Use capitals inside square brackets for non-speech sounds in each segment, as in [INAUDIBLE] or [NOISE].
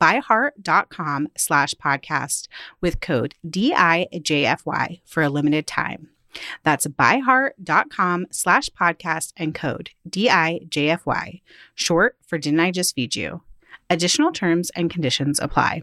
byheart.com slash podcast with code DIJFY for a limited time. That's byheart.com slash podcast and code DIJFY, short for Didn't I Just Feed You? Additional terms and conditions apply.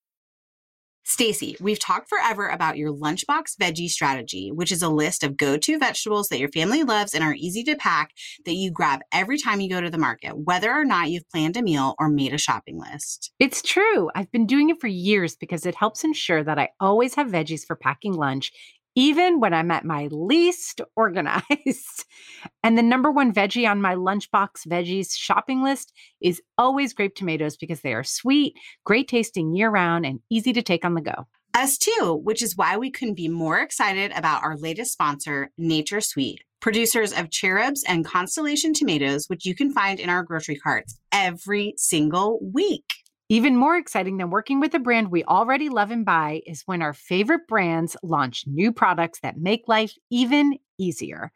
Stacie, we've talked forever about your lunchbox veggie strategy, which is a list of go-to vegetables that your family loves and are easy to pack that you grab every time you go to the market, whether or not you've planned a meal or made a shopping list. It's true. I've been doing it for years because it helps ensure that I always have veggies for packing lunch even when I'm at my least [LAUGHS] organized. and the number one veggie on my lunchbox veggies shopping list is always grape tomatoes because they are sweet, great tasting year round, and easy to take on the go. Us too, which is why we couldn't be more excited about our latest sponsor, Nature Sweet, producers of cherubs and constellation tomatoes, which you can find in our grocery carts every single week. Even more exciting than working with a brand we already love and buy is when our favorite brands launch new products that make life even easier.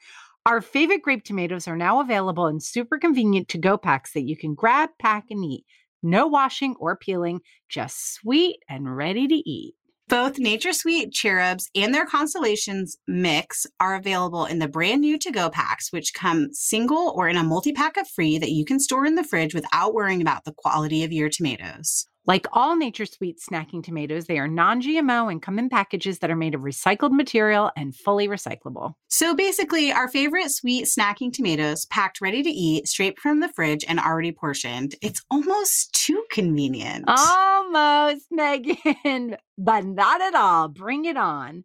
Our favorite grape tomatoes are now available in super convenient to go packs that you can grab, pack, and eat. No washing or peeling, just sweet and ready to eat. Both Nature Sweet Cherubs and their Constellations mix are available in the brand new to go packs, which come single or in a multi pack of free that you can store in the fridge without worrying about the quality of your tomatoes. Like all Nature Sweet snacking tomatoes, they are non GMO and come in packages that are made of recycled material and fully recyclable. So basically, our favorite sweet snacking tomatoes packed ready to eat straight from the fridge and already portioned. It's almost too convenient. Almost, Meghan, but not at all. Bring it on.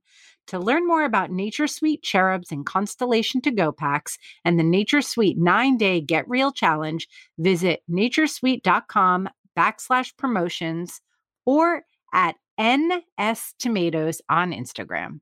To learn more about Nature Sweet cherubs and Constellation to Go packs and the Nature Sweet nine day Get Real Challenge, visit naturesweet.com backslash promotions or at NS Tomatoes on Instagram.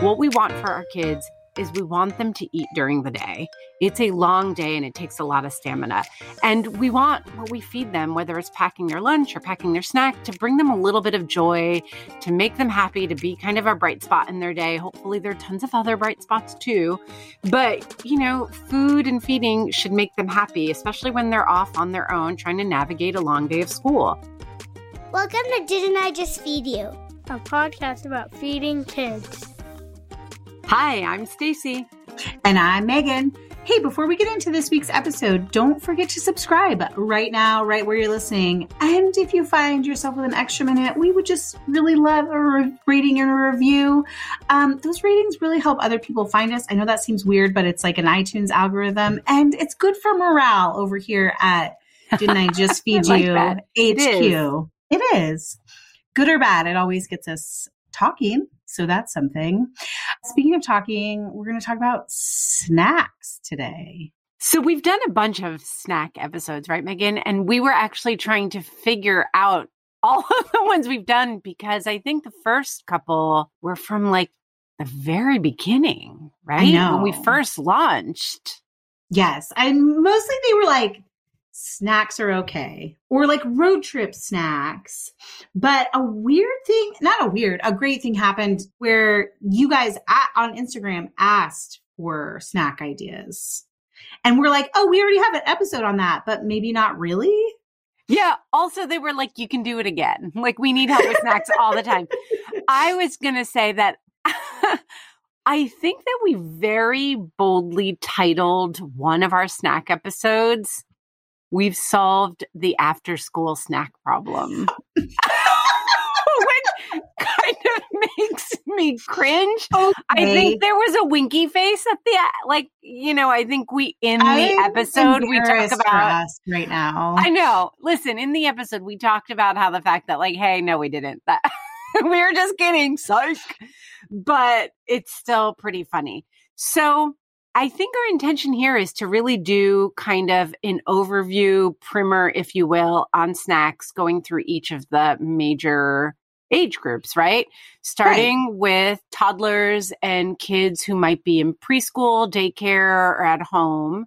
What we want for our kids is we want them to eat during the day. It's a long day and it takes a lot of stamina. And we want what we feed them, whether it's packing their lunch or packing their snack, to bring them a little bit of joy, to make them happy, to be kind of a bright spot in their day. Hopefully, there are tons of other bright spots too. But, you know, food and feeding should make them happy, especially when they're off on their own trying to navigate a long day of school. Welcome to Didn't I Just Feed You? A podcast about feeding kids. Hi, I'm Stacie. And I'm Meghan. Hey, before we get into this week's episode, don't forget to subscribe right now, right where you're listening. And if you find yourself with an extra minute, we would just really love a re- rating and a review. Um, those ratings really help other people find us. I know that seems weird, but it's like an iTunes algorithm, and it's good for morale over here at Didn't I Just [LAUGHS] Feed I like You that. HQ. It is. it is. Good or bad, it always gets us talking. So that's something. Speaking of talking, we're going to talk about snacks today. So we've done a bunch of snack episodes, right, Meghan? And we were actually trying to figure out [LAUGHS] all of the ones we've done because I think the first couple were from like the very beginning, right? When we first launched. Yes. And mostly they were like, snacks are okay, or like road trip snacks. But a weird thing, not a weird, a great thing happened where you guys at, on Instagram asked for snack ideas. And we're like, oh, we already have an episode on that, but maybe not really. Yeah. Also, they were like, you can do it again. Like, we need help with snacks all the time. [LAUGHS] I was going to say that [LAUGHS] I think that we very boldly titled one of our snack episodes, We've Solved the After School Snack Problem. [LAUGHS] Which kind of makes me cringe. Okay. I think there was a winky face at the like, you know, I think we in the I'm episode we talk about right now. I know. Listen, in the episode we talked about how the fact that like, hey, no, we didn't. That [LAUGHS] we were just kidding. Psych. But it's still pretty funny. So I think our intention here is to really do kind of an overview primer, if you will, on snacks going through each of the major age groups, right? Starting right. with toddlers and kids who might be in preschool, daycare, or at home,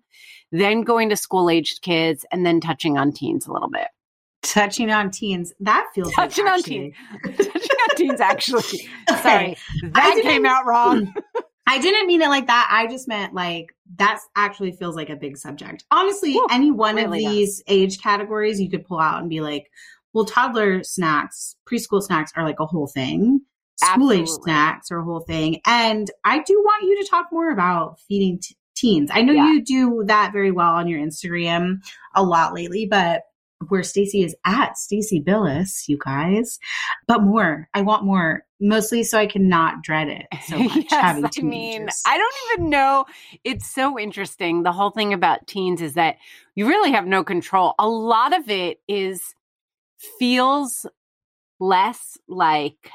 then going to school aged kids, and then touching on teens a little bit touching on teens. That feels touching like on teens. [LAUGHS] touching on teens. Actually, [LAUGHS] sorry, that came out [LAUGHS] wrong. I didn't mean it like that. I just meant like that actually feels like a big subject. Honestly, Ooh, any one really of these does. age categories you could pull out and be like, well, toddler snacks, preschool snacks are like a whole thing. School age snacks are a whole thing. And I do want you to talk more about feeding t- teens. I know yeah. you do that very well on your Instagram a lot lately, but where Stacie is at, Stacie Billis, you guys. But more. I want more. Mostly so I cannot dread it so [LAUGHS] much yes. I mean, I don't even know. It's so interesting. The whole thing about teens is that you really have no control. A lot of it is feels less like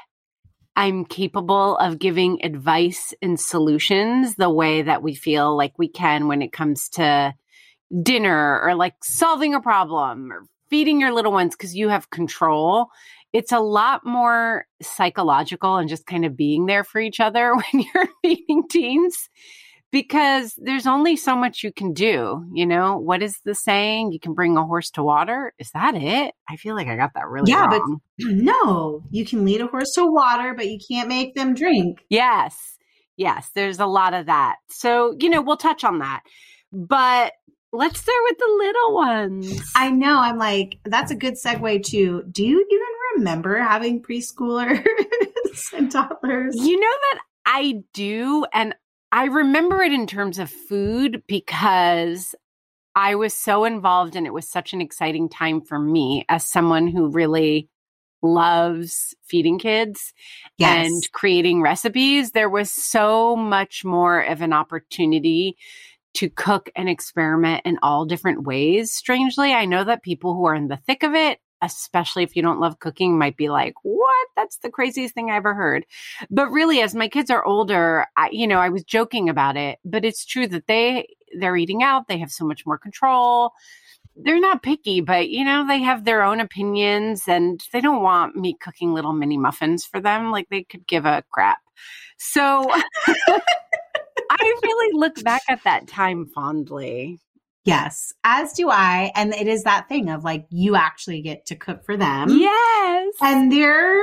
I'm capable of giving advice and solutions the way that we feel like we can when it comes to dinner or like solving a problem or feeding your little ones because you have control, it's a lot more psychological and just kind of being there for each other [LAUGHS] when you're feeding teens because there's only so much you can do. You know, what is the saying? You can bring a horse to water. Is that it? I feel like I got that really yeah, wrong. but [CLEARS THROAT] no, you can lead a horse to water, but you can't make them drink. Yes. Yes, there's a lot of that. So, you know, we'll touch on that. But Let's start with the little ones. I know. I'm like, that's a good segue to do you even remember having preschoolers [LAUGHS] and toddlers? You know that I do. And I remember it in terms of food because I was so involved and it was such an exciting time for me as someone who really loves feeding kids yes. and creating recipes. There was so much more of an opportunity to cook and experiment in all different ways. Strangely, I know that people who are in the thick of it, especially if you don't love cooking, might be like, what? That's the craziest thing I ever heard. But really, as my kids are older, I, you know, I was joking about it, but it's true that they, they're eating out. They have so much more control. They're not picky, but you know, they have their own opinions and they don't want me cooking little mini muffins for them. Like they could give a crap. So [LAUGHS] I really look back at that time fondly. Yes, as do I. And it is that thing of like you actually get to cook for them. Yes. And there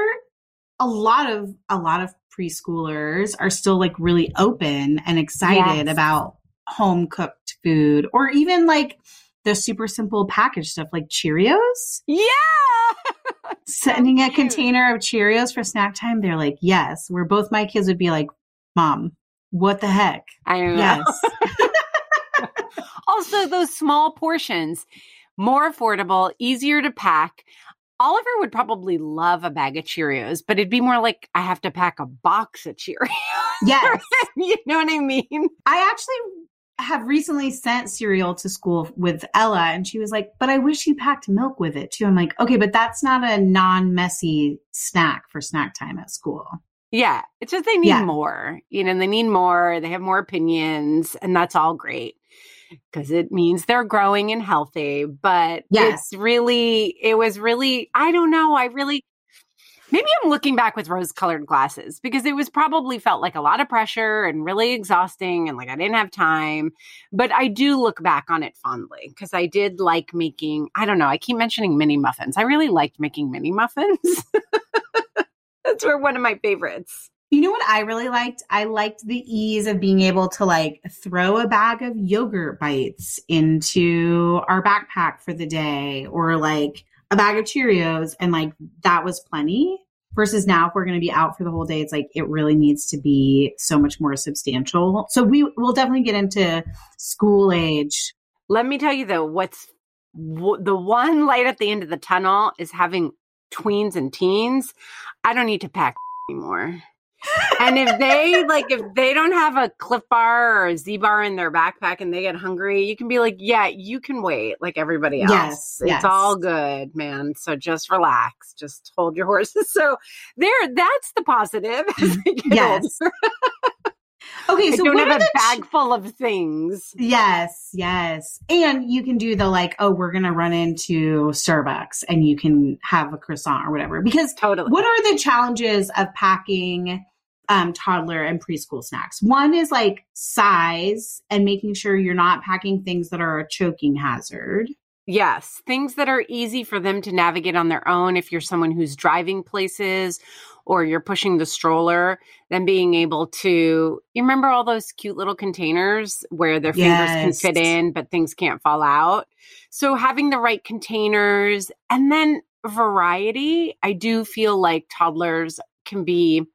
a lot of a lot of preschoolers are still like really open and excited yes. about home cooked food or even like the super simple package stuff like Cheerios. Yeah. [LAUGHS] Sending so a container of Cheerios for snack time, they're like, yes. Where both my kids would be like, Mom, what the heck? I know. Yes. [LAUGHS] also, those small portions, more affordable, easier to pack. Oliver would probably love a bag of Cheerios, but it'd be more like I have to pack a box of Cheerios. Yes. [LAUGHS] you know what I mean? I actually have recently sent cereal to school with Ella, and she was like, But I wish you packed milk with it too. I'm like, Okay, but that's not a non messy snack for snack time at school. Yeah, it's just they need yeah. more, you know, they need more, they have more opinions, and that's all great because it means they're growing and healthy. But yes. it's really, it was really, I don't know, I really, maybe I'm looking back with rose colored glasses because it was probably felt like a lot of pressure and really exhausting and like I didn't have time. But I do look back on it fondly because I did like making, I don't know, I keep mentioning mini muffins. I really liked making mini muffins. [LAUGHS] That's were one of my favorites. You know what I really liked? I liked the ease of being able to like throw a bag of yogurt bites into our backpack for the day or like a bag of Cheerios and like that was plenty. Versus now, if we're going to be out for the whole day, it's like it really needs to be so much more substantial. So we will definitely get into school age. Let me tell you though, what's w- the one light at the end of the tunnel is having tweens and teens. I don't need to pack [LAUGHS] anymore. And if they like if they don't have a Clif bar or a z bar in their backpack and they get hungry you can be like yeah you can wait like everybody else. Yes, it's yes. all good man. So just relax. Just hold your horses. [LAUGHS] So there that's the positive [LAUGHS] yes Okay, so I don't what have are a the bag full of things. Yes, yes. And you can do the like, oh, we're going to run into Starbucks and you can have a croissant or whatever. Because Totally. what are the challenges of packing um, toddler and preschool snacks? One is like size and making sure you're not packing things that are a choking hazard. Yes, things that are easy for them to navigate on their own if you're someone who's driving places or you're pushing the stroller, then being able to you remember all those cute little containers where their fingers can fit in but things can't fall out. So having the right containers and then variety, I do feel like toddlers can be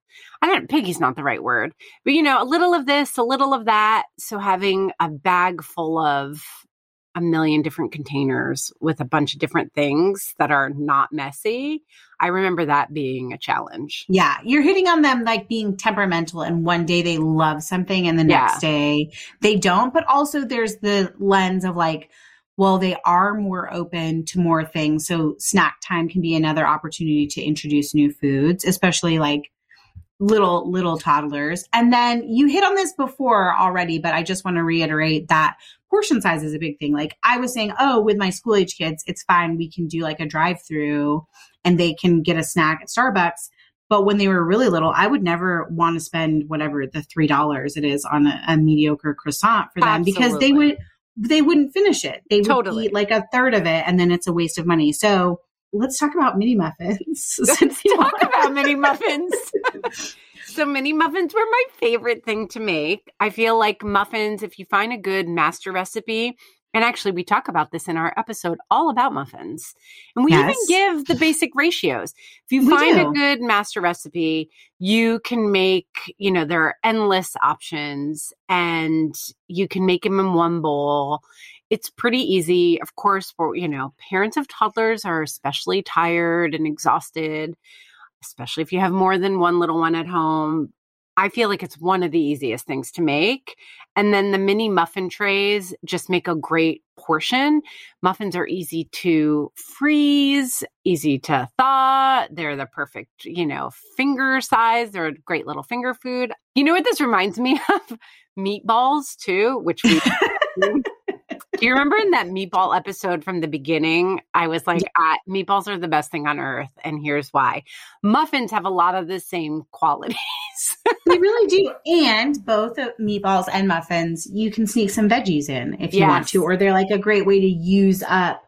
I don't piggy's not the right word, but you know, a little of this, a little of that. So having a bag full of a million different containers with a bunch of different things that are not messy. I remember that being a challenge. Yeah, you're hitting on them like being temperamental, and one day they love something, and the Yeah. next day they don't. But also, there's the lens of like, well, they are more open to more things. So, snack time can be another opportunity to introduce new foods, especially like little little toddlers. And then you hit on this before already but i just want to reiterate that portion size is a big thing. Like i was saying oh with my school age kids it's fine. We can do like a drive through and they can get a snack at starbucks. But when they were really little i would never want to spend whatever the three dollars it is on a, a mediocre croissant for them because they would they wouldn't finish it. They would Totally. eat like a third of it and then it's a waste of money. So let's talk about mini muffins [LAUGHS] Let's talk about mini muffins. [LAUGHS] so mini muffins were my favorite thing to make. I feel like muffins, if you find a good master recipe, and actually we talk about this in our episode all about muffins. And we Yes. even give the basic ratios. If you We find do. a good master recipe, you can make, you know, there are endless options and you can make them in one bowl it's pretty easy. Of course, for you know, parents of toddlers are especially tired and exhausted, especially if you have more than one little one at home. I feel like it's one of the easiest things to make. And then the mini muffin trays just make a great portion. Muffins are easy to freeze, easy to thaw. They're the perfect, you know, finger size. They're a great little finger food. You know what this reminds me [LAUGHS] of? Meatballs, too, which we [LAUGHS] do you remember in that meatball episode from the beginning? I was like, uh, meatballs are the best thing on earth, and here's why. Muffins have a lot of the same [LAUGHS] qualities. They really do. And both meatballs and muffins, you can sneak some veggies in if you want to, or they're like a great way to use up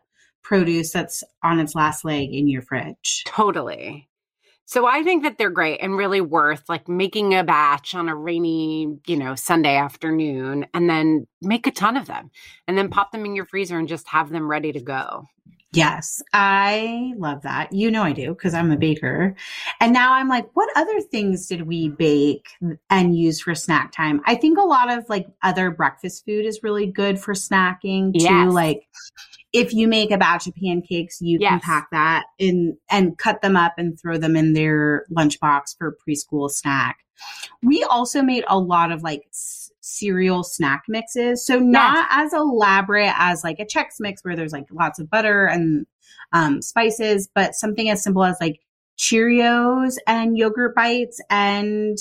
produce that's on its last leg in your fridge. totally. So I think that they're great and really worth like making a batch on a rainy, you know, Sunday afternoon and then make a ton of them and then pop them in your freezer and just have them ready to go. Yes, I love that. You know I do because I'm a baker. And now I'm like, what other things did we bake and use for snack time? I think a lot of like other breakfast food is really good for snacking too. Yes. Like if you make a batch of pancakes, you can pack that in and cut them up and throw them in their lunchbox for preschool snack. We also made a lot of like s- cereal snack mixes. So not as elaborate as like a Chex mix where there's like lots of butter and um, spices, but something as simple as like Cheerios and yogurt bites and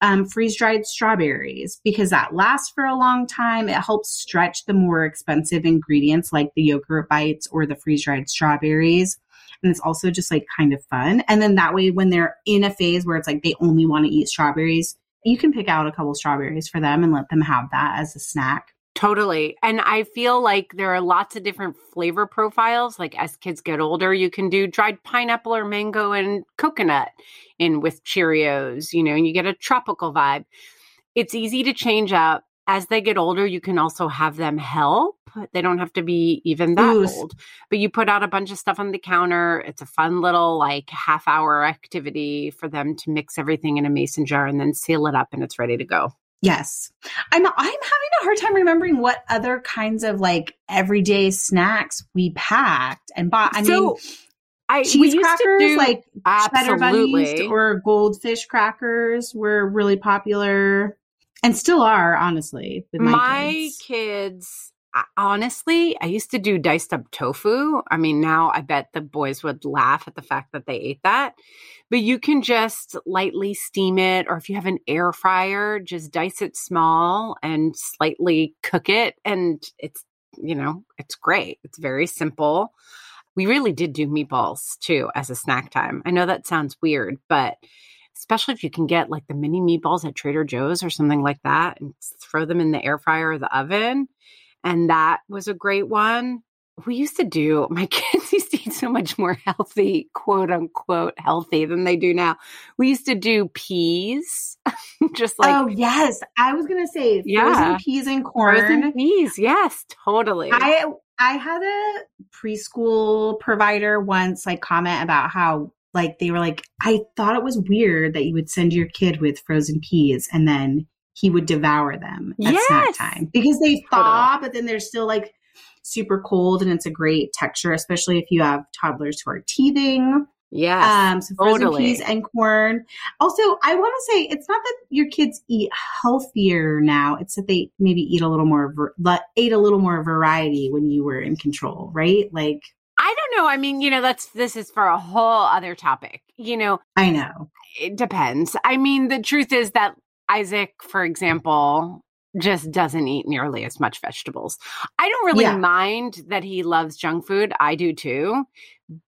um, freeze dried strawberries because that lasts for a long time. It helps stretch the more expensive ingredients like the yogurt bites or the freeze dried strawberries. And it's also just like kind of fun. And then that way, when they're in a phase where it's like they only want to eat strawberries, you can pick out a couple strawberries for them and let them have that as a snack. Totally. And I feel like there are lots of different flavor profiles. Like as kids get older, you can do dried pineapple or mango and coconut in with Cheerios, you know, and you get a tropical vibe. It's easy to change up. As they get older, you can also have them help. They don't have to be even that Ooh. old. But you put out a bunch of stuff on the counter. It's a fun little like half hour activity for them to mix everything in a mason jar and then seal it up and it's ready to go. Yes. I'm I'm having a hard time remembering what other kinds of like everyday snacks we packed and bought. I so mean I we cheese used to crackers do like cheddar bunnies or goldfish crackers were really popular and still are honestly with my, my kids. kids I- honestly i used to do diced up tofu. I mean now i bet the boys would laugh at the fact that they ate that. But you can just lightly steam it or if you have an air fryer just dice it small and slightly cook it and it's you know it's great. It's very simple. We really did do meatballs too as a snack time. I know that sounds weird but especially if you can get like the mini meatballs at Trader Joe's or something like that and throw them in the air fryer or the oven. And that was a great one. We used to do, [LAUGHS] my kids used to eat so much more healthy, quote unquote, healthy than they do now. We used to do peas, [LAUGHS] just like oh yes, I was gonna say frozen Yeah. peas and corn. frozen peas. Yes, totally. I I had a preschool provider once like comment about how like they were like I thought it was weird that you would send your kid with frozen peas and then he would devour them at snack time. Because they thaw but then they're still like super cold and it's a great texture especially if you have toddlers who are teething. Yes. um so frozen totally. peas and corn. Also I want to say it's not that your kids eat healthier now it's that they maybe eat a little more ate a little more variety when you were in control right? Like I don't know. I mean, you know, that's this is for a whole other topic. You know, I know it depends. I mean, the truth is that Isaac, for example, just doesn't eat nearly as much vegetables. I don't really Yeah. mind that he loves junk food. I do too.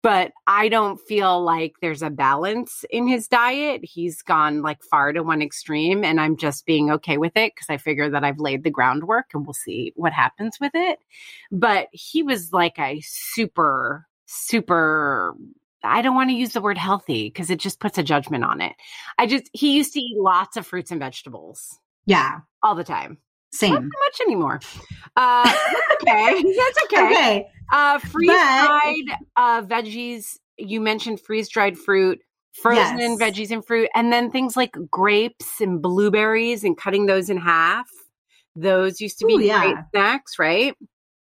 But I don't feel like there's a balance in his diet. He's gone like far to one extreme, and I'm just being okay with it because I figure that I've laid the groundwork and we'll see what happens with it. But he was like a super, super I don't want to use the word healthy because it just puts a judgment on it. I just he used to eat lots of fruits and vegetables yeah all the time. Not same so much anymore. Uh, that's okay. [LAUGHS] That's okay. okay Uh, freeze dried uh, veggies. You mentioned freeze dried fruit, frozen Yes. veggies and fruit, and then things like grapes and blueberries and cutting those in half. Those used to be Ooh, yeah. great snacks, right?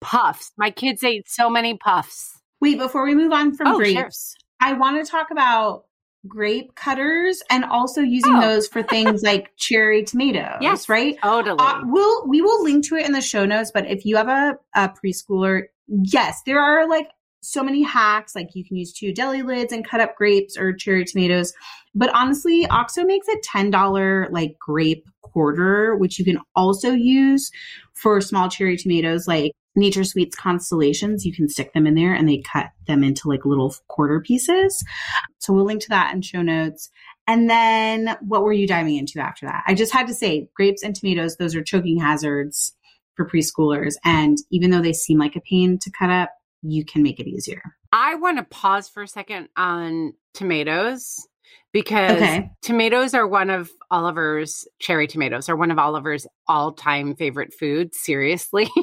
Puffs. My kids ate so many puffs. wait before we move on from Oh, sure. grapes I want to talk about grape cutters and also using Oh. those for things [LAUGHS] like cherry tomatoes Yes. right Oh, Totally. Uh, we'll we will link to it in the show notes, but if you have a, a preschooler, yes, there are like so many hacks. Like you can use two deli lids and cut up grapes or cherry tomatoes. But honestly, Oxo makes a ten dollar like grape quarter, which you can also use for small cherry tomatoes like Nature Sweets Constellations. You can stick them in there and they cut them into like little quarter pieces. So we'll link to that in show notes. And then what were you diving into after that? I just had to say grapes and tomatoes, those are choking hazards for preschoolers. And even though they seem like a pain to cut up, you can make it easier. I want to pause for a second on tomatoes because Okay. tomatoes are one of Oliver's cherry tomatoes are one of Oliver's all-time favorite foods, seriously. [LAUGHS]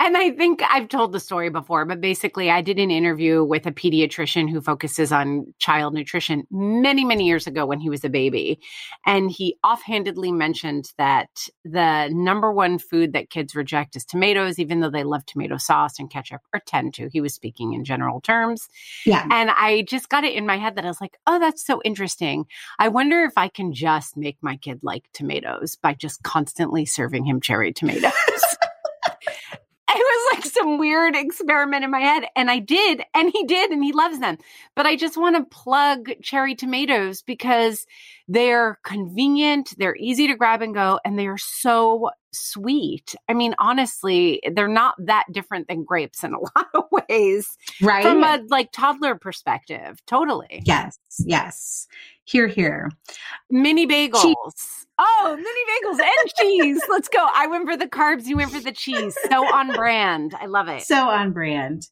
And I think I've told the story before, but basically, I did an interview with a pediatrician who focuses on child nutrition many, many years ago when he was a baby. And he offhandedly mentioned that the number one food that kids reject is tomatoes, even though they love tomato sauce and ketchup or tend to. He was speaking in general terms. Yeah. And I just got it in my head that I was like, oh, that's so interesting. I wonder if I can just make my kid like tomatoes by just constantly serving him cherry tomatoes. [LAUGHS] some weird experiment in my head. And I did, and he did, and he loves them. But I just want to plug cherry tomatoes because they're convenient, they're easy to grab and go, and they are so sweet. I mean, honestly, they're not that different than grapes in a [LAUGHS] lot of ways. Right. From a like toddler perspective. Totally. yes, yes. Here, here. Mini bagels. Oh, mini bagels and cheese. Let's go. I went for the carbs, you went for the cheese. So on brand. I love it. So on brand.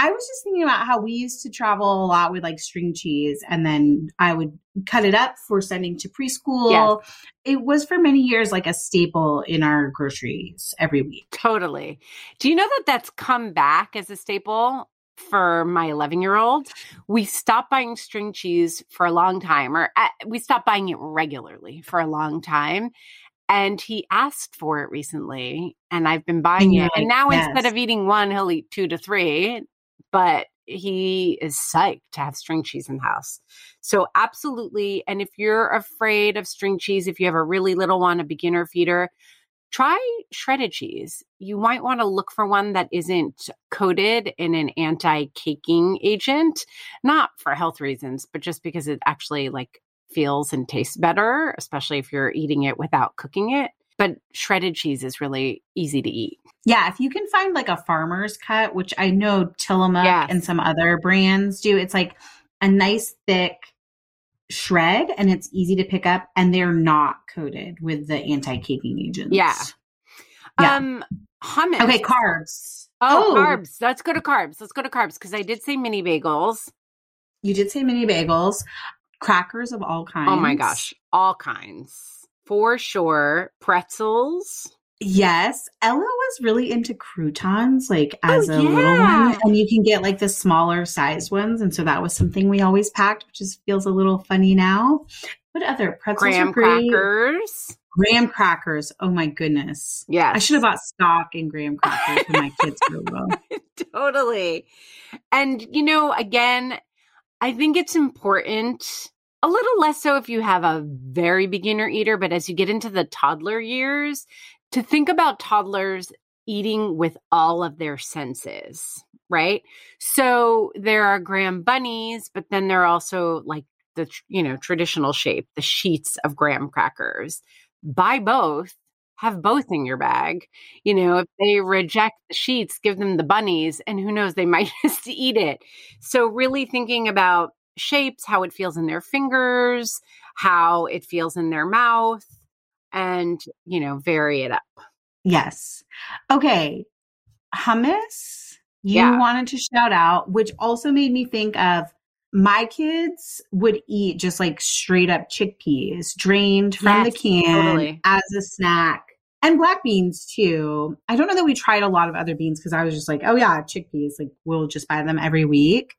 I was just thinking about how we used to travel a lot with like string cheese and then I would cut it up for sending to preschool. It was for many years like a staple in our groceries every week. Totally. Do you know that that's come back as a staple for my 11 year old? We stopped buying string cheese for a long time, or uh, we stopped buying it regularly for a long time. And he asked for it recently, and I've been buying you're it. And now yes. instead of eating one, he'll eat two to three. But he is psyched to have string cheese in the house. So, absolutely. And if you're afraid of string cheese, if you have a really little one, a beginner feeder, try shredded cheese. You might want to look for one that isn't coated in an anti-caking agent, not for health reasons, but just because it actually like feels and tastes better, especially if you're eating it without cooking it. But shredded cheese is really easy to eat. Yeah, if you can find like a farmer's cut, which I know Tillamook Yes. and some other brands do, it's like a nice thick shred and it's easy to pick up and they're not coated with the anti-caking agents. Yeah. Yeah. Um hummus. Okay, carbs. Oh, Oh. carbs. Let's go to carbs. Let's go to carbs because I did say mini bagels. You did say mini bagels, crackers of all kinds. Oh my gosh, all kinds for sure. Pretzels. Yes, Ella was really into croutons, like oh, as Oh, a little one, and you can get like the smaller size ones, and so that was something we always packed, which just feels a little funny now. What other pretzels? Graham crackers. Graham crackers. Oh my goodness, Yes. I should have bought stock in graham crackers when my kids [LAUGHS] totally. And, you know, again, I think it's important, a little less so if you have a very beginner eater, but as you get into the toddler years, to think about toddlers eating with all of their senses, right? So there are graham bunnies, but then there are also like the, you know, traditional shape, the sheets of graham crackers. Buy both. Have both in your bag you know, if they reject the sheets, give them the bunnies, and who knows, they might [LAUGHS] just eat it. So, really thinking about shapes, how it feels in their fingers, how it feels in their mouth, and, you know, vary it up. Yes. Okay. Hummus, you Yeah. wanted to shout out, which also made me think of my kids would eat just like straight up chickpeas drained from the can totally. as a snack. And black beans too. I don't know that we tried a lot of other beans because I was just like, oh yeah, chickpeas, like we'll just buy them every week.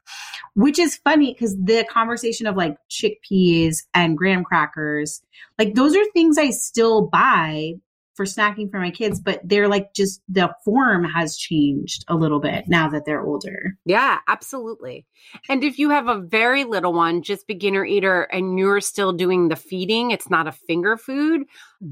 Which is funny because the conversation of like chickpeas and graham crackers, like those are things I still buy for snacking for my kids, but they're like just the form has changed a little bit now that they're older. Yeah, absolutely. And if you have a very little one, just beginner eater, and you're still doing the feeding, it's not a finger food,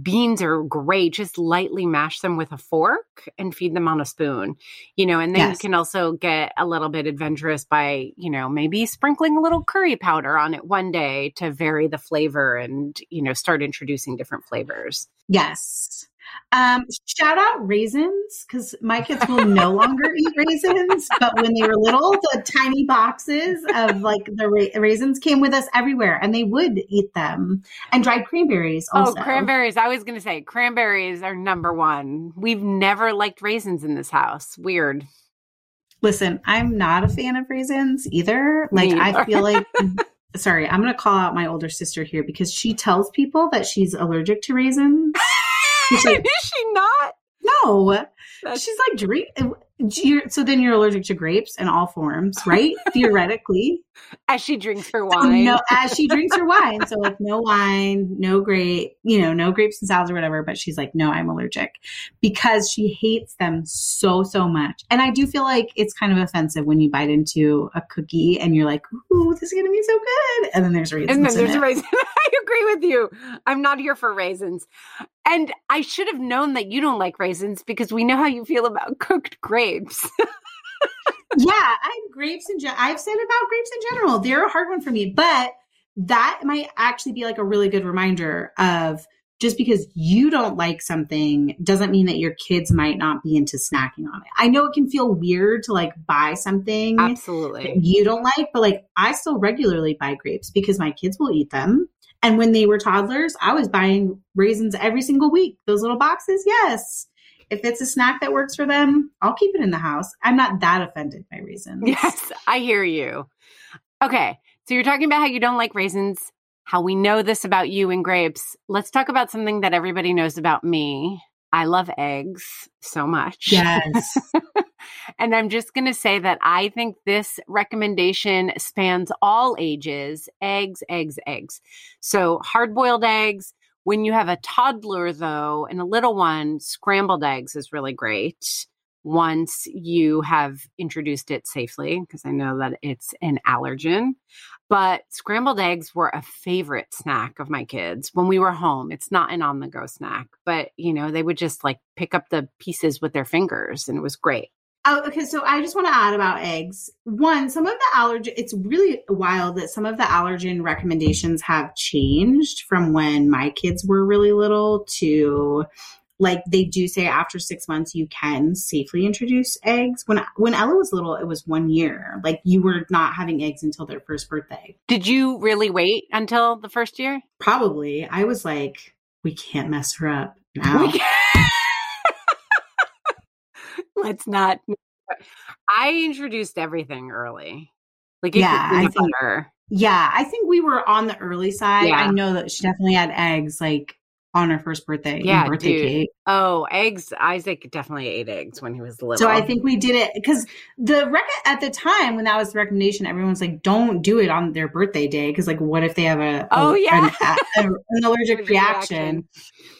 beans are great. Just lightly mash them with a fork and feed them on a spoon, you know, and then Yes. you can also get a little bit adventurous by, you know, maybe sprinkling a little curry powder on it one day to vary the flavor and, you know, start introducing different flavors. Yes. Um, shout out raisins because my kids will no [LAUGHS] longer eat raisins. But when they were little, the tiny boxes of like the ra- raisins came with us everywhere, and they would eat them. And dried cranberries also. Oh, cranberries. I was going to say cranberries are number one. We've never liked raisins in this house. Weird. Listen, I'm not a fan of raisins either. Like I feel like. [LAUGHS] Sorry, I'm going to call out my older sister here because she tells people that she's allergic to raisins. [LAUGHS] Like, Is she not? no, That's- she's like drink. You're, so then you're allergic to grapes in all forms, right? [LAUGHS] Theoretically, As she drinks her So wine. no, as she drinks her [LAUGHS] wine. So like no wine, no grape, you know, no grapes and salads or whatever. But she's like, no, I'm allergic because she hates them so so much. And I do feel like it's kind of offensive when you bite into a cookie and you're like, ooh, this is gonna be so good, and then there's raisins. and then there's a raisin. [LAUGHS] I agree with you. I'm not here for raisins. And I should have known that you don't like raisins because we know how you feel about cooked grapes. [LAUGHS] yeah, I grapes in gen- I've said about grapes in general. They're a hard one for me, but that might actually be like a really good reminder of just because you don't like something doesn't mean that your kids might not be into snacking on it. I know it can feel weird to like buy something Absolutely. you don't like, but like I still regularly buy grapes because my kids will eat them. And when they were toddlers, I was buying raisins every single week. Those little boxes, yes. If it's a snack that works for them, I'll keep it in the house. I'm not that offended by raisins. Yes, I hear you. Okay. So you're talking about how you don't like raisins, how we know this about you and grapes. Let's talk about something that everybody knows about me. I love eggs so much. Yes. [LAUGHS] and I'm just going to say that I think this recommendation spans all ages eggs, eggs, eggs. So hard boiled eggs. When you have a toddler, though, and a little one, scrambled eggs is really great once you have introduced it safely, because I know that it's an allergen. But scrambled eggs were a favorite snack of my kids when we were home. It's not an on the go snack, but you know, they would just like pick up the pieces with their fingers and it was great. Oh, okay. So I just want to add about eggs. One, some of the allergen, it's really wild that some of the allergen recommendations have changed from when my kids were really little to like they do say after six months you can safely introduce eggs. When when Ella was little, it was one year. Like you were not having eggs until their first birthday. Did you really wait until the first year? Probably. I was like, we can't mess her up [LAUGHS] now. Let's not. [LAUGHS] I introduced everything early. Like Yeah, I think- butter. yeah, I think we were on the early side. Yeah. I know that she definitely had eggs like on her first birthday. Yeah, birthday dude. cake. Oh, eggs. Isaac definitely ate eggs when he was little. So I think we did it because the rec- at the time when that was the recommendation, everyone was like, "Don't do it on their birthday day," because like, what if they have a, a- Oh, yeah. an, a- an [LAUGHS] allergic Allergic reaction? reaction.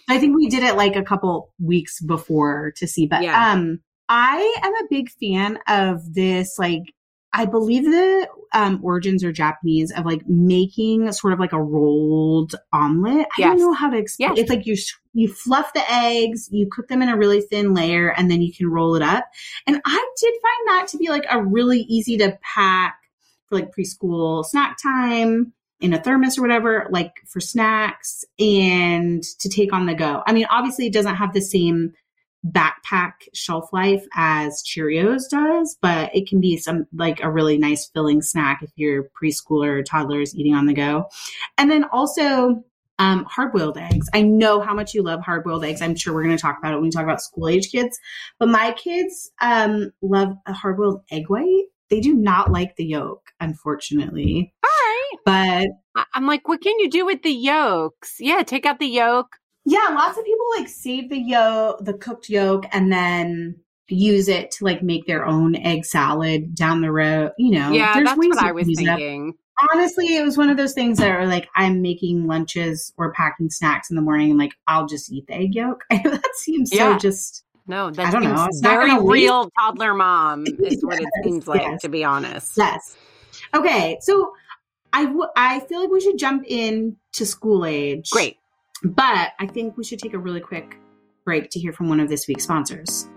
I think we did it like a couple weeks before to see, but Yeah. um, I am a big fan of this like. I believe the um, origins are Japanese of like making sort of like a rolled omelet. I don't know how to explain. Yes. It's like you you fluff the eggs, you cook them in a really thin layer, and then you can roll it up. And I did find that to be like a really easy to pack for like preschool snack time in a thermos or whatever, like for snacks and to take on the go. I mean, obviously, it doesn't have the same backpack shelf life as Cheerios does, but it can be some like a really nice filling snack if you're preschooler or toddlers eating on the go. And then also, um, hard boiled eggs. I know how much you love hard boiled eggs. I'm sure we're going to talk about it when we talk about school age kids. But my kids um, love a hard boiled egg white. They do not like the yolk, unfortunately. All right. But I'm like, what can you do with the yolks? Yeah, take out the yolk. Yeah, lots of people like save the yolk, the cooked yolk, and then use it to like make their own egg salad down the road. You know, yeah, there's that's ways what I was thinking. honestly, it was one of those things that are like I'm making lunches or packing snacks in the morning, and like I'll just eat the egg yolk. [LAUGHS] that seems Yeah. so just No, that I don't know. It's very real toddler mom [LAUGHS] is what it seems like, yes. to be honest. yes. Okay, so I w- I feel like we should jump in to school age. Great. But I think we should take a really quick break to hear from one of this week's sponsors.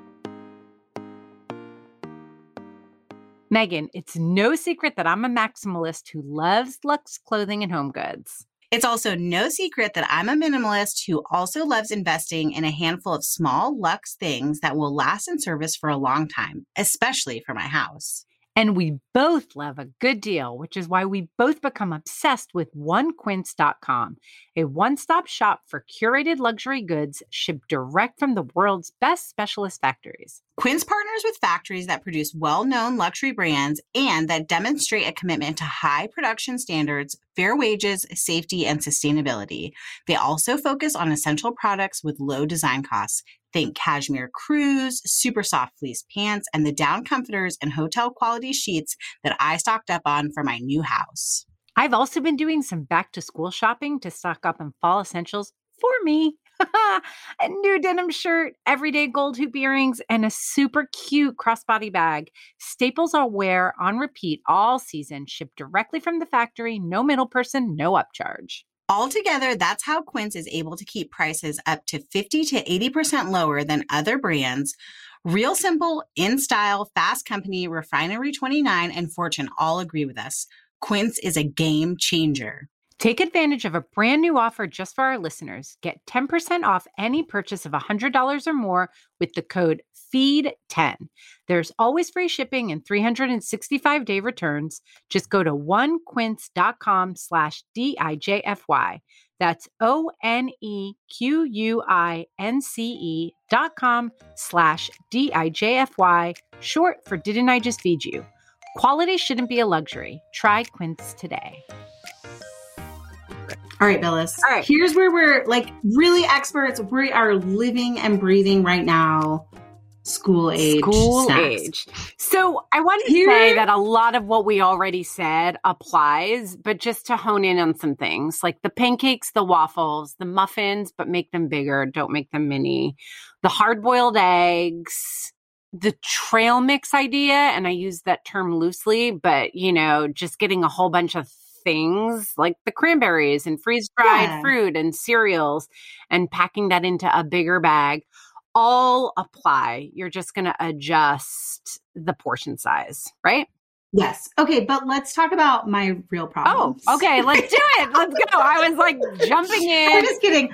Meghan, it's no secret that I'm a maximalist who loves luxe clothing and home goods. It's also no secret that I'm a minimalist who also loves investing in a handful of small luxe things that will last in service for a long time, especially for my house. And we both love a good deal, which is why we both become obsessed with onequince.com, a one stop shop for curated luxury goods shipped direct from the world's best specialist factories. Quince partners with factories that produce well known luxury brands and that demonstrate a commitment to high production standards, fair wages, safety, and sustainability. They also focus on essential products with low design costs. Think cashmere crews, super soft fleece pants, and the down comforters and hotel quality sheets that I stocked up on for my new house. I've also been doing some back to school shopping to stock up on fall essentials for me. [LAUGHS] a new denim shirt, everyday gold hoop earrings, and a super cute crossbody bag. Staples I'll wear on repeat all season, shipped directly from the factory, no middle person, no upcharge. Altogether, that's how Quince is able to keep prices up to 50 to 80% lower than other brands. Real Simple, In Style, Fast Company, Refinery 29, and Fortune all agree with us. Quince is a game changer. Take advantage of a brand new offer just for our listeners. Get 10% off any purchase of $100 or more with the code FEED10. There's always free shipping and 365 day returns. Just go to onequince.com slash D-I-J-F-Y. That's O-N-E-Q-U-I-N-C-E dot com slash D-I-J-F-Y, short for Didn't I Just Feed You? Quality shouldn't be a luxury. Try Quince today. All right, Billis. All right. Here's where we're like really experts. We are living and breathing right now. School age. School snacks. age. So I want to Here- say that a lot of what we already said applies, but just to hone in on some things like the pancakes, the waffles, the muffins, but make them bigger. Don't make them mini. The hard boiled eggs, the trail mix idea. And I use that term loosely, but you know, just getting a whole bunch of things like the cranberries and freeze dried Yeah. fruit and cereals and packing that into a bigger bag all apply. You're just going to adjust the portion size, right? Yes. Okay, but let's talk about my real problem. Oh, okay. Let's do it. Let's go. I was like jumping [LAUGHS] in. I'm just kidding.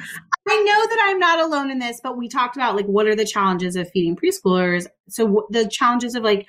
I know that I'm not alone in this, but we talked about like what are the challenges of feeding preschoolers. So the challenges of like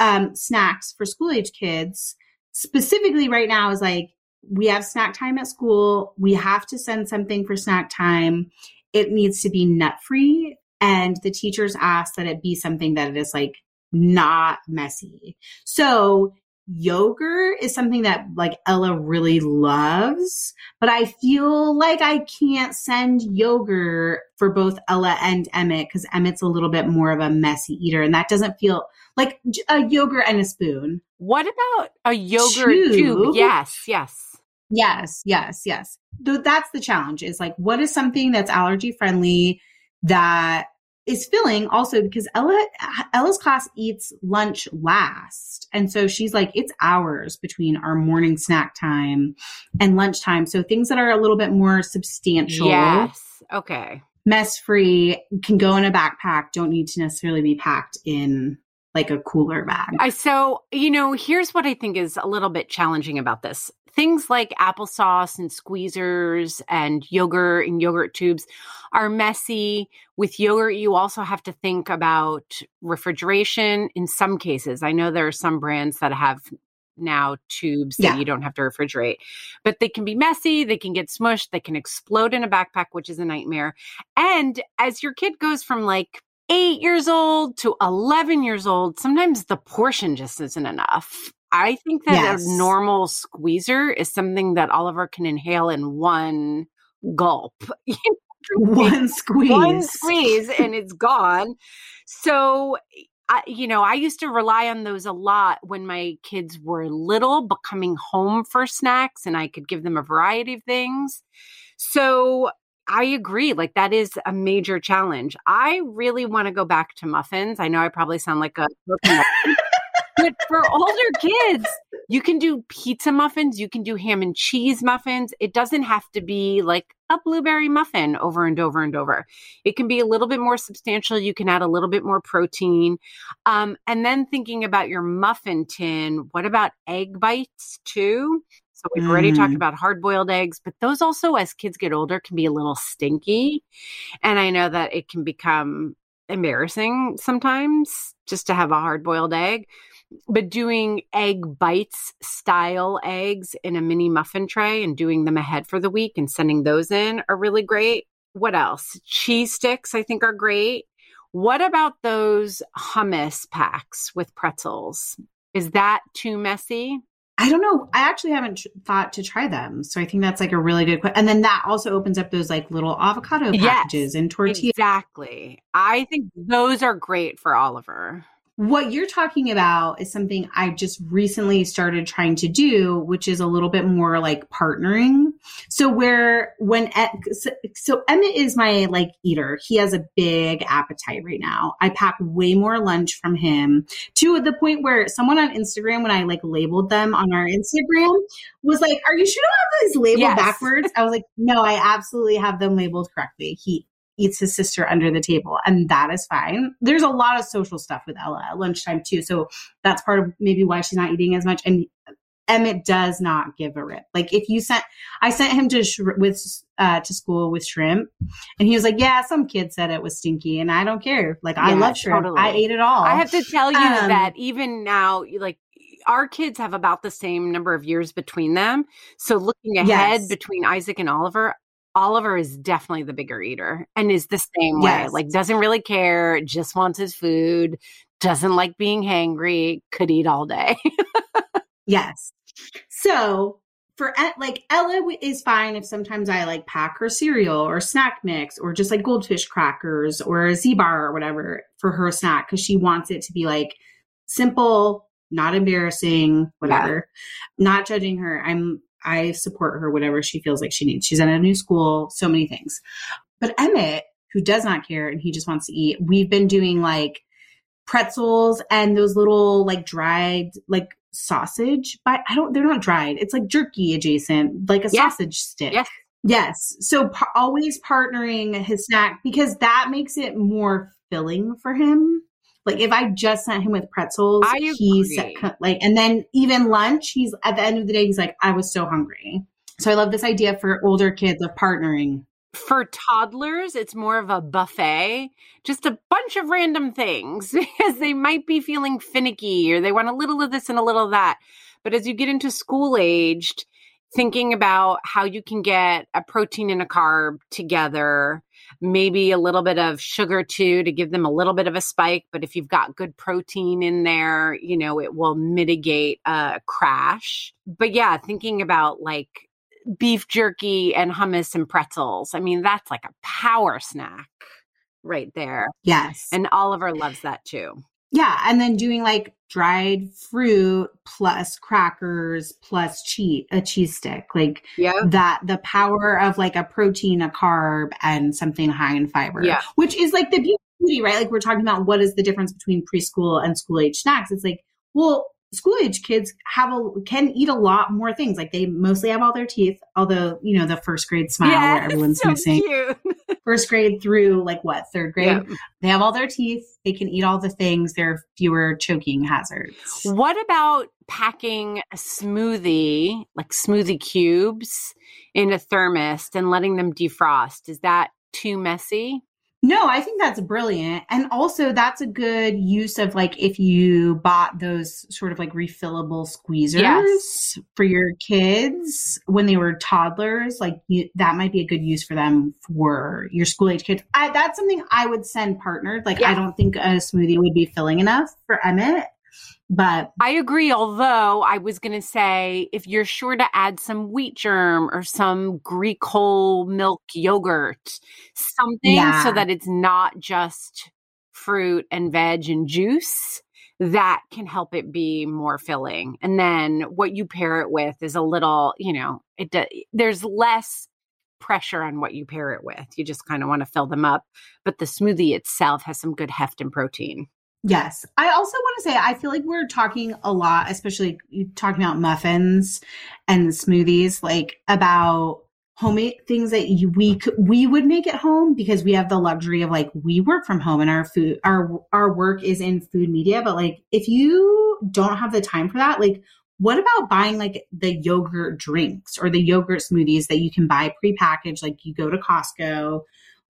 um, snacks for school age kids, specifically right now, is like we have snack time at school. We have to send something for snack time. It needs to be nut free, and the teachers ask that it be something that it is like not messy. So yogurt is something that like Ella really loves, but I feel like I can't send yogurt for both Ella and Emmett because Emmett's a little bit more of a messy eater, and that doesn't feel like a yogurt and a spoon. What about a yogurt Tube? tube? Yes, yes. Yes, yes, yes. Th- that's the challenge is like, what is something that's allergy friendly that is filling also because Ella, Ella's class eats lunch last. And so she's like, it's hours between our morning snack time and lunchtime. So things that are a little bit more substantial, Yes. Okay. mess free, can go in a backpack, don't need to necessarily be packed in like a cooler bag. I so you know, here's what I think is a little bit challenging about this. Things like applesauce and squeezers and yogurt and yogurt tubes are messy. With yogurt, you also have to think about refrigeration in some cases. I know there are some brands that have now tubes that you don't have to refrigerate, but they can be messy, they can get smushed, they can explode in a backpack, which is a nightmare. And as your kid goes from like eight years old to 11 years old, sometimes the portion just isn't enough. I think that Yes. a normal squeezer is something that Oliver can inhale in one gulp. [LAUGHS] [LAUGHS] One squeeze. One squeeze and it's gone. So, I, you know, I used to rely on those a lot when my kids were little, but coming home for snacks and I could give them a variety of things. So, I agree. Like, that is a major challenge. I really want to go back to muffins. I know I probably sound like a [LAUGHS] but for older kids, you can do pizza muffins, you can do ham and cheese muffins. It doesn't have to be like a blueberry muffin over and over and over. It can be a little bit more substantial. You can add a little bit more protein. Um, and then thinking about your muffin tin, what about egg bites too? So we've already talked Mm. about hard boiled eggs, but those also, as kids get older, can be a little stinky. And I know that it can become embarrassing sometimes just to have a hard boiled egg. But doing egg bites style eggs in a mini muffin tray and doing them ahead for the week and sending those in are really great. What else? Cheese sticks, I think, are great. What about those hummus packs with pretzels? Is that too messy? I don't know. I actually haven't tr- thought to try them. So I think that's like a really good question. And then that also opens up those like little avocado Yes, packages and tortillas. Exactly. I think those are great for Oliver. What you're talking about is something I just recently started trying to do, which is a little bit more like partnering. So where when so, so Emmett is my like eater, he has a big appetite right now. I pack way more lunch from him to the point where someone on Instagram, when I like labeled them on our Instagram, was like, "Are you sure you don't have these labeled Yes. backwards?" I was like, "No, I absolutely have them labeled correctly." He eats his sister under the table, and that is fine. There's a lot of social stuff with Ella at lunchtime too, so that's part of maybe why she's not eating as much. And Emmett does not give a rip. Like if you sent, I sent him to sh- with uh, to school with shrimp, and he was like, "Yeah, some kid said it was stinky, and I don't care. Like I love shrimp. totally. I ate it all." I have to tell you Um, that even now, like our kids have about the same number of years between them. So looking ahead Yes. between Isaac and Oliver, Oliver is definitely the bigger eater and is the same way. Like doesn't really care, just wants his food, doesn't like being hangry, could eat all day. Yes. So for like Ella is fine if sometimes I like pack her cereal or snack mix or just like goldfish crackers or a Z bar or whatever for her snack because she wants it to be like simple, not embarrassing, whatever. Not judging her. I'm I support her whatever she feels like she needs. She's in a new school, so many things. But Emmett, who does not care and he just wants to eat, we've been doing like pretzels and those little like dried like sausage but i don't they're not dried it's like jerky adjacent like a Yeah. sausage stick Yes. yes so always partnering his snack because that makes it more filling for him like if i just sent him with pretzels I he said like and then even lunch he's at the end of the day he's like i was so hungry. So i love this idea for older kids of partnering. For toddlers, it's more of a buffet, just a bunch of random things [LAUGHS] because they might be feeling finicky or they want a little of this and a little of that. But as you get into school aged, thinking about how you can get a protein and a carb together, maybe a little bit of sugar too to give them a little bit of a spike. But if you've got good protein in there, you know, it will mitigate a crash. But yeah, thinking about like beef jerky and hummus and pretzels. I mean, that's like a power snack right there. yes And Oliver loves that too. Yeah, and then doing like dried fruit plus crackers plus cheese a cheese stick. Like Yeah. that the power of like a protein, a carb, and something high in fiber. Yeah. Which is like the beauty, right? Like we're talking about what is the difference between preschool and school age snacks. It's like, well, school age kids have a can eat a lot more things. Like they mostly have all their teeth, although, you know, the first grade smile where [LAUGHS] everyone's so missing. [LAUGHS] First grade through like what, third grade? Yeah. They have all their teeth. They can eat all the things. There are fewer choking hazards. What about packing a smoothie, like smoothie cubes, in a thermos and letting them defrost? Is that too messy? No, I think that's brilliant. And also, that's a good use of like if you bought those sort of like refillable squeezers Yes. for your kids when they were toddlers, like you, that might be a good use for them for your school age kids. I, that's something I would send partnered. Like, I don't think a smoothie would be filling enough for Emmett, but I agree. Although I was going to say, if you're sure to add some wheat germ or some Greek whole milk yogurt, something Yeah. so that it's not just fruit and veg and juice, that can help it be more filling. And then what you pair it with is a little, you know, it there's less pressure on what you pair it with. You just kind of want to fill them up, but the smoothie itself has some good heft and protein. Yes. I also want to say, I feel like we're talking a lot, especially talking about muffins and smoothies, like about homemade things that you, we could, we would make at home because we have the luxury of like, we work from home and our food, our, our work is in food media. But like, if you don't have the time for that, like, what about buying like the yogurt drinks or the yogurt smoothies that you can buy prepackaged? Like you go to Costco,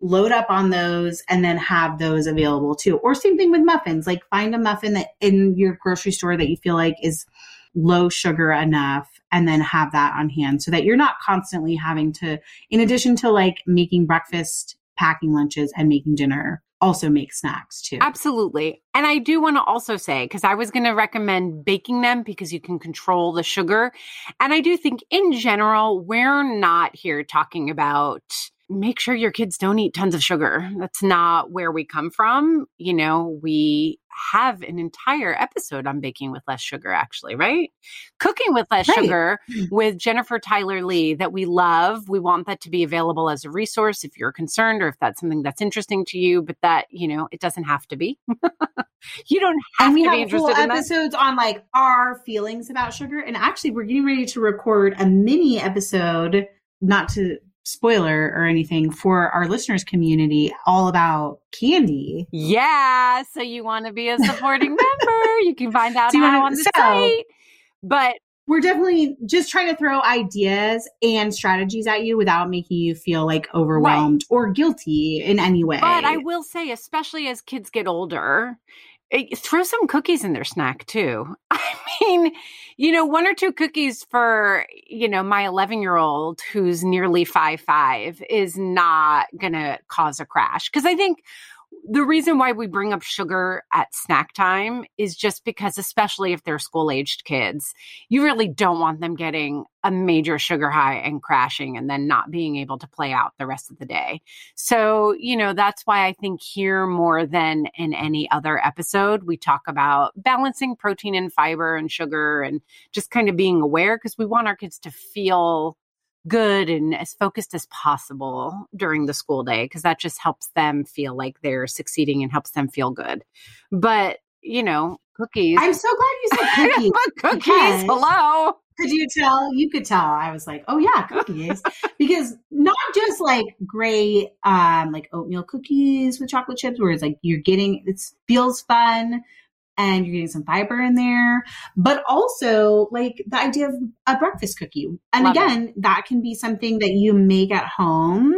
load up on those and then have those available too. Or same thing with muffins, like find a muffin that in your grocery store that you feel like is low sugar enough and then have that on hand so that you're not constantly having to in addition to like making breakfast, packing lunches and making dinner, also make snacks too. Absolutely. And I do want to also say, because I was going to recommend baking them because you can control the sugar. And I do think in general, we're not here talking about make sure your kids don't eat tons of sugar. That's not where we come from. You know, we have an entire episode on baking with less sugar, actually, right? Cooking with less Right. sugar mm. with Jennifer Tyler Lee that we love. We want that to be available as a resource if you're concerned or if that's something that's interesting to you, but that, you know, it doesn't have to be. [LAUGHS] you don't have and we to be have full interested in that. episodes on like our feelings about sugar. And actually, we're getting ready to record a mini episode, not to spoiler or anything, for our listeners community, all about candy. Yeah. So you want to be a supporting [LAUGHS] member. You can find out how wanna- on the so- site. But we're definitely just trying to throw ideas and strategies at you without making you feel like overwhelmed right. or guilty in any way. But I will say, especially as kids get older, eh, throw some cookies in their snack too. [LAUGHS] I mean, you know, one or two cookies for, you know, my 11 year old who's nearly five, five is not going to cause a crash. Cause I think the reason why we bring up sugar at snack time is just because, especially if they're school aged kids, you really don't want them getting a major sugar high and crashing and then not being able to play out the rest of the day. So, you know, that's why I think here more than in any other episode, we talk about balancing protein and fiber and sugar and just kind of being aware because we want our kids to feel good and as focused as possible during the school day because that just helps them feel like they're succeeding and helps them feel good. But, you know, cookies. I'm so glad you said [LAUGHS] cookies. cookies. Hello. Could you tell? You could tell. I was like, oh yeah, cookies. because not just like great um like oatmeal cookies with chocolate chips where it's like you're getting it feels fun and you're getting some fiber in there, but also like the idea of a breakfast cookie. And Love again, it. that can be something that you make at home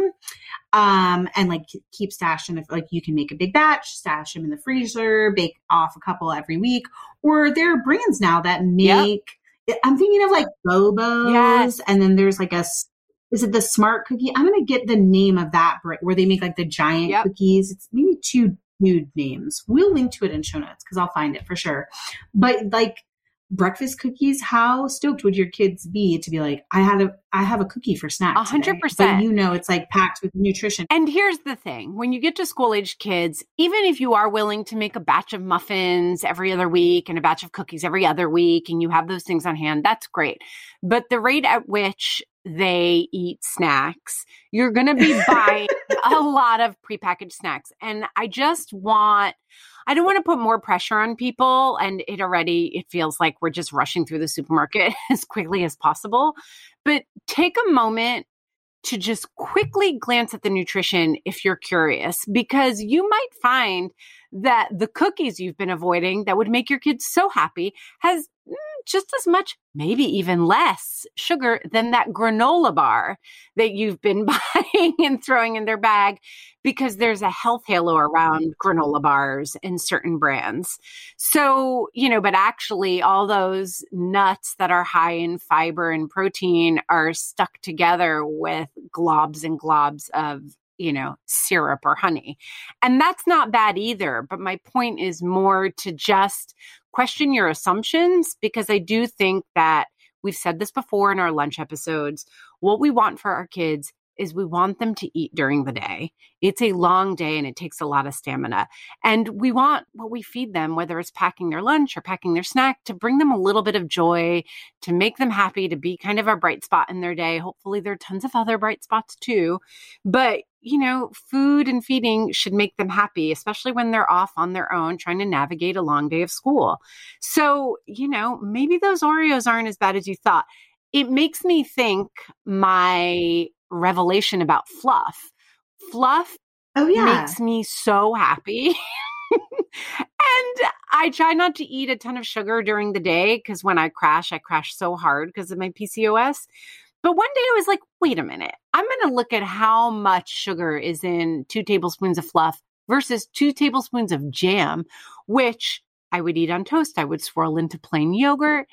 um, and like keep stashed in the, like you can make a big batch, stash them in the freezer, bake off a couple every week. Or there are brands now that make, yep. I'm thinking of like Bobos, yes. and then there's like a, is it the Smart Cookie? I'm gonna get the name of that where they make like the giant yep. cookies. It's maybe two nude names. We'll link to it in show notes because I'll find it for sure. But like breakfast cookies, how stoked would your kids be to be like, I had a I have a cookie for snack. A hundred percent. You know it's like packed with nutrition. And here's the thing. When you get to school age kids, even if you are willing to make a batch of muffins every other week and a batch of cookies every other week and you have those things on hand, that's great. But the rate at which they eat snacks. You're going to be buying [LAUGHS] a lot of prepackaged snacks. And I just want, I don't want to put more pressure on people. And it already, it feels like we're just rushing through the supermarket [LAUGHS] as quickly as possible. But take a moment to just quickly glance at the nutrition if you're curious, because you might find that the cookies you've been avoiding that would make your kids so happy has just as much, maybe even less sugar than that granola bar that you've been [LAUGHS] buying and throwing in their bag because there's a health halo around granola bars in certain brands. So, you know, but actually, all those nuts that are high in fiber and protein are stuck together with globs and globs of you know, syrup or honey. And that's not bad either. But my point is more to just question your assumptions because I do think that we've said this before in our lunch episodes. What we want for our kids is we want them to eat during the day. It's a long day and it takes a lot of stamina. And we want what we feed them, whether it's packing their lunch or packing their snack, to bring them a little bit of joy, to make them happy, to be kind of a bright spot in their day. Hopefully, there are tons of other bright spots too. But you know, food and feeding should make them happy, especially when they're off on their own trying to navigate a long day of school. So, you know, maybe those Oreos aren't as bad as you thought. It makes me think my revelation about fluff. Fluff oh, yeah. makes me so happy. [LAUGHS] and I try not to eat a ton of sugar during the day because when I crash, I crash so hard because of my PCOS. But one day I was like, wait a minute, I'm going to look at how much sugar is in two tablespoons of fluff versus two tablespoons of jam, which I would eat on toast. I would swirl into plain yogurt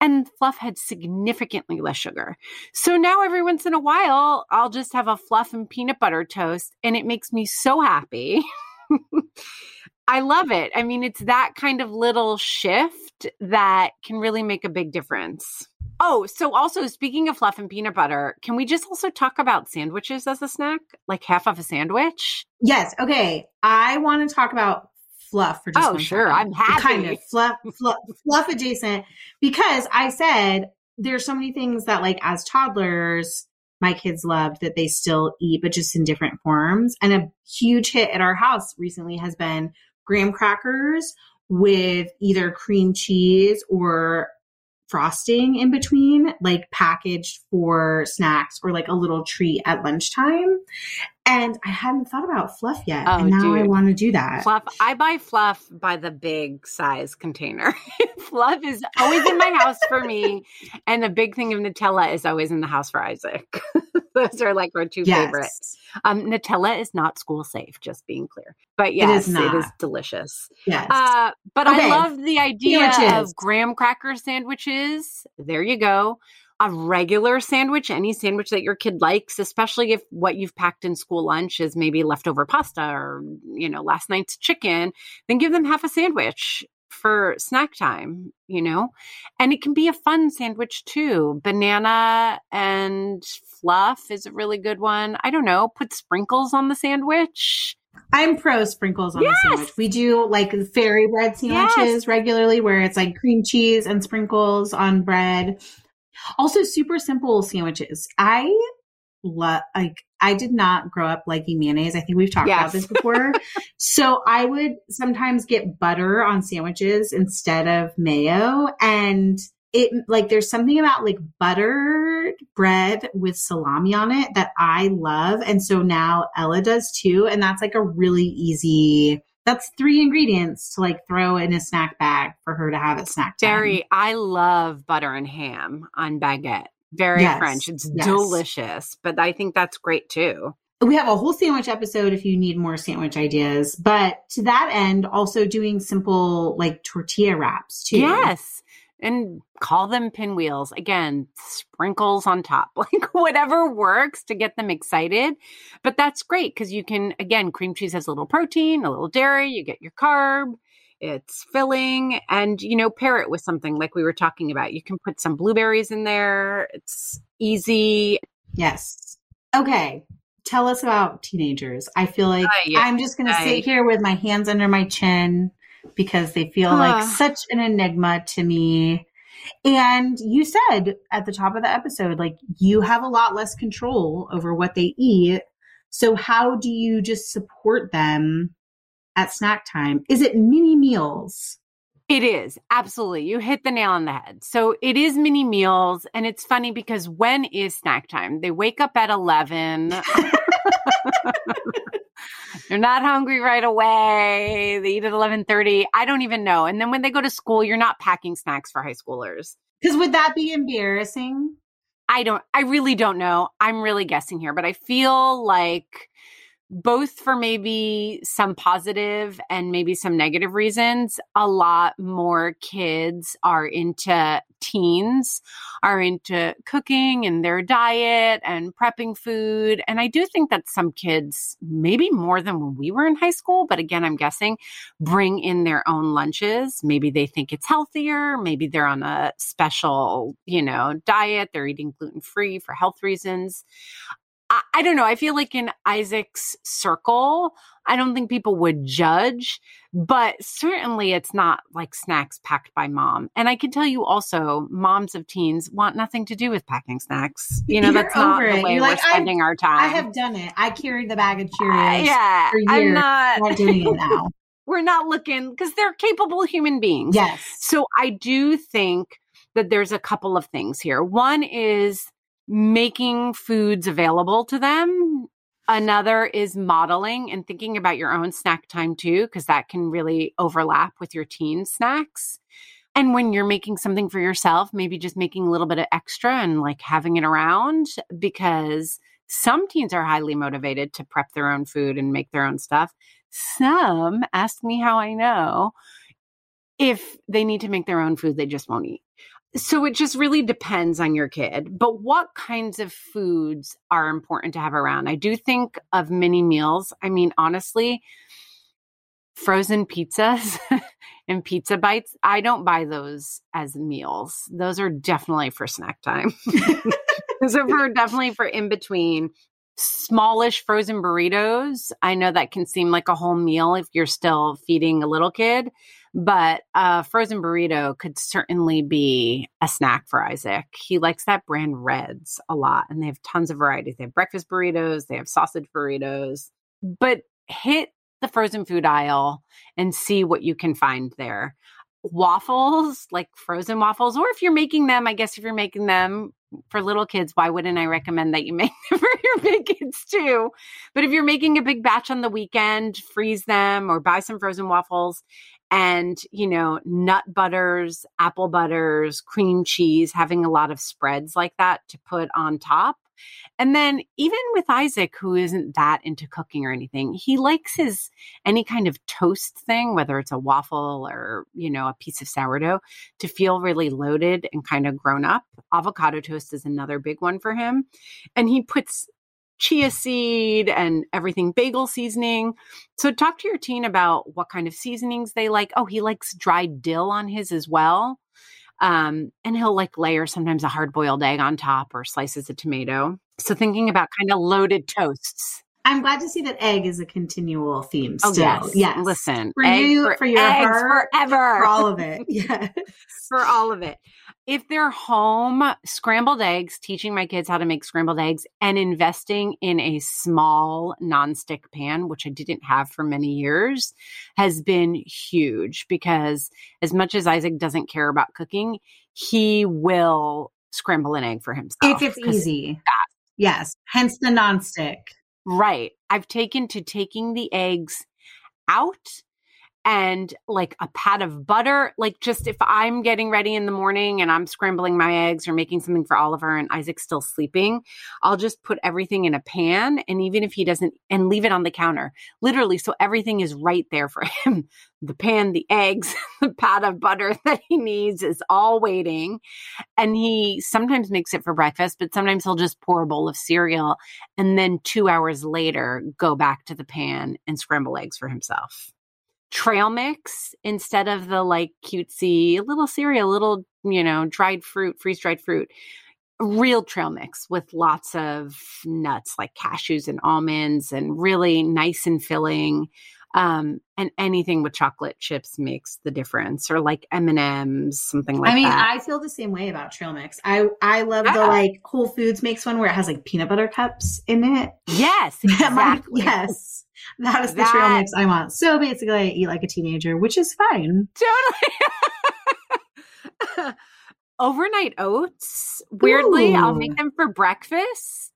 and fluff had significantly less sugar. So now every once in a while, I'll just have a fluff and peanut butter toast and it makes me so happy. [LAUGHS] I love it. I mean, it's that kind of little shift that can really make a big difference. Oh, so also speaking of fluff and peanut butter, can we just also talk about sandwiches as a snack? Like half of a sandwich? Yes. Okay. I want to talk about fluff for just oh sure second. i'm happy kind of fluff, fluff fluff adjacent because i said there's so many things that like as toddlers my kids loved that they still eat but just in different forms and a huge hit at our house recently has been graham crackers with either cream cheese or frosting in between, like packaged for snacks or like a little treat at lunchtime. And I hadn't thought about fluff yet. Oh, and now I want to do that. Fluff. I buy fluff by the big size container. [LAUGHS] fluff is always in my house for me, and a big thing of Nutella is always in the house for Isaac. [LAUGHS] Those are like our two. Yes. Um, Nutella is not school safe, just being clear. But is yes, it is, not. delicious. Yes. Uh, but Okay. I love the idea Sandwiches. of graham cracker sandwiches. There you go. A regular sandwich, any sandwich that your kid likes, especially if what you've packed in school lunch is maybe leftover pasta or, you know, last night's chicken, then give them half a sandwich for snack time, you know? And it can be a fun sandwich too. Banana and fluff is a really good one. I don't know, put sprinkles on the sandwich. I'm pro sprinkles on Yes. the sandwich. We do like fairy bread sandwiches Yes. regularly where it's like cream cheese and sprinkles on bread. Also super simple sandwiches. I love like I did not grow up liking mayonnaise. I think we've talked Yes. about this [LAUGHS] before. so I would sometimes get butter on sandwiches instead of mayo and it like there's something about like buttered bread with salami on it that I love. And so now Ella does too. And that's like a really easy that's three ingredients to like throw in a snack bag for her to have at snack time. Very, I love butter and ham on baguette. Very Yes, French. It's yes. delicious, but I think that's great too. We have a whole sandwich episode if you need more sandwich ideas. But to that end, also doing simple like tortilla wraps too. Yes. And call them pinwheels. Again, sprinkles on top, [LAUGHS] like whatever works to get them excited. But that's great because you can, again, cream cheese has a little protein, a little dairy, you get your carb, it's filling, and, you know, pair it with something like we were talking about. You can put some blueberries in there. It's easy. Yes. Okay. Tell us about teenagers. I feel like I'm just going to sit here with my hands under my chin because they feel like Ah. such an enigma to me. And you said at the top of the episode, like you have a lot less control over what they eat. So, how do you just support them at snack time? Is it mini meals? It is absolutely. You hit the nail on the head. So it is mini meals. And it's funny because when is snack time? They wake up at 11. [LAUGHS] [LAUGHS] They're not hungry right away. They eat at 11:30. I don't even know. And then when they go to school, you're not packing snacks for high schoolers. Because would that be embarrassing? I don't I really don't know. I'm really guessing here, but I feel like both for maybe some positive and maybe some negative reasons, a lot more kids are into teens, are into cooking and their diet and prepping food. And I do think that some kids, maybe more than when we were in high school, but again, I'm guessing, bring in their own lunches. Maybe they think it's healthier. Maybe they're on a special, you know, diet. They're eating gluten free for health reasons. I, I don't know. I feel like in Isaac's circle, I don't think people would judge, but certainly it's not like snacks packed by mom. And I can tell you also, moms of teens want nothing to do with packing snacks. You know, You're that's not over the way You're we're like, spending our time. I have done it. I carried the bag of Uh, Cheerios. yeah, for I'm not. I'm not doing it now. [LAUGHS] We're not looking because they're capable human beings. Yes. So I do think that there's a couple of things here. One is making foods available to them. Another is modeling and thinking about your own snack time too, because that can really overlap with your teen snacks. And when you're making something for yourself, maybe just making a little bit of extra and like having it around because some teens are highly motivated to prep their own food and make their own stuff. Some, ask me how I know, if they need to make their own food, they just won't eat. So it just really depends on your kid. But what kinds of foods are important to have around? I do think of mini meals. I mean, honestly, frozen pizzas [LAUGHS] and pizza bites, I don't buy those as meals. Those are definitely for snack time. [LAUGHS] those are for, definitely for in between. Smallish frozen burritos. I know that can seem like a whole meal if you're still feeding a little kid, but a frozen burrito could certainly be a snack for Isaac. He likes that brand Red's a lot, and they have tons of varieties. They have breakfast burritos, they have sausage burritos, but hit the frozen food aisle and see what you can find there. Waffles, like frozen waffles, or if you're making them, I guess if you're making them for little kids, why wouldn't I recommend that you [LAUGHS] make them for your big kids too? But if you're making a big batch on the weekend, freeze them or buy some frozen waffles and, you know, nut butters, apple butters, cream cheese, having a lot of spreads like that to put on top. And then even with Isaac, who isn't that into cooking or anything, he likes his any kind of toast thing, whether it's a waffle or, you know, a piece of sourdough, to feel really loaded and kind of grown up. Avocado toast is another big one for him. And he puts chia seed and everything bagel seasoning. So talk to your teen about what kind of seasonings they like. Oh, he likes dried dill on his as well. Um, and he'll like layer sometimes a hard boiled egg on top or slices of tomato. So thinking about kind of loaded toasts. I'm glad to see that egg is a continual theme Oh still. yes, yes. Listen, For you, for, your eggs forever, for all of it. [LAUGHS] Yes. for all of it. If they're home, scrambled eggs, teaching my kids how to make scrambled eggs and investing in a small nonstick pan, which I didn't have for many years, has been huge because as much as Isaac doesn't care about cooking, he will scramble an egg for himself. if it's easy. Yes. Hence the nonstick. Right. I've taken to taking the eggs out and like a pat of butter. Like, just if I'm getting ready in the morning and I'm scrambling my eggs or making something for Oliver and Isaac's still sleeping, I'll just put everything in a pan. And even if he doesn't, and leave it on the counter, literally. So everything is right there for [LAUGHS] him the pan, the eggs, [LAUGHS] the pat of butter [LAUGHS] that he needs is all waiting. And he sometimes makes it for breakfast, but sometimes he'll just pour a bowl of cereal and then two hours later go back to the pan and scramble eggs for himself. Trail mix instead of the like cutesy little cereal, little, you know, dried fruit, freeze dried fruit. Real trail mix with lots of nuts like cashews and almonds and really nice and filling. Um, and anything with chocolate chips makes the difference, or like M and M's, something like that I mean, that. I feel the same way about trail mix. I I love the like Whole Foods makes one where it has like peanut butter cups in it. yes, [LAUGHS] That exactly. yes. That is the trail mix I want. So basically I eat like a teenager, which is fine. Totally. [LAUGHS] Overnight oats. Weirdly, I'll make them for breakfast.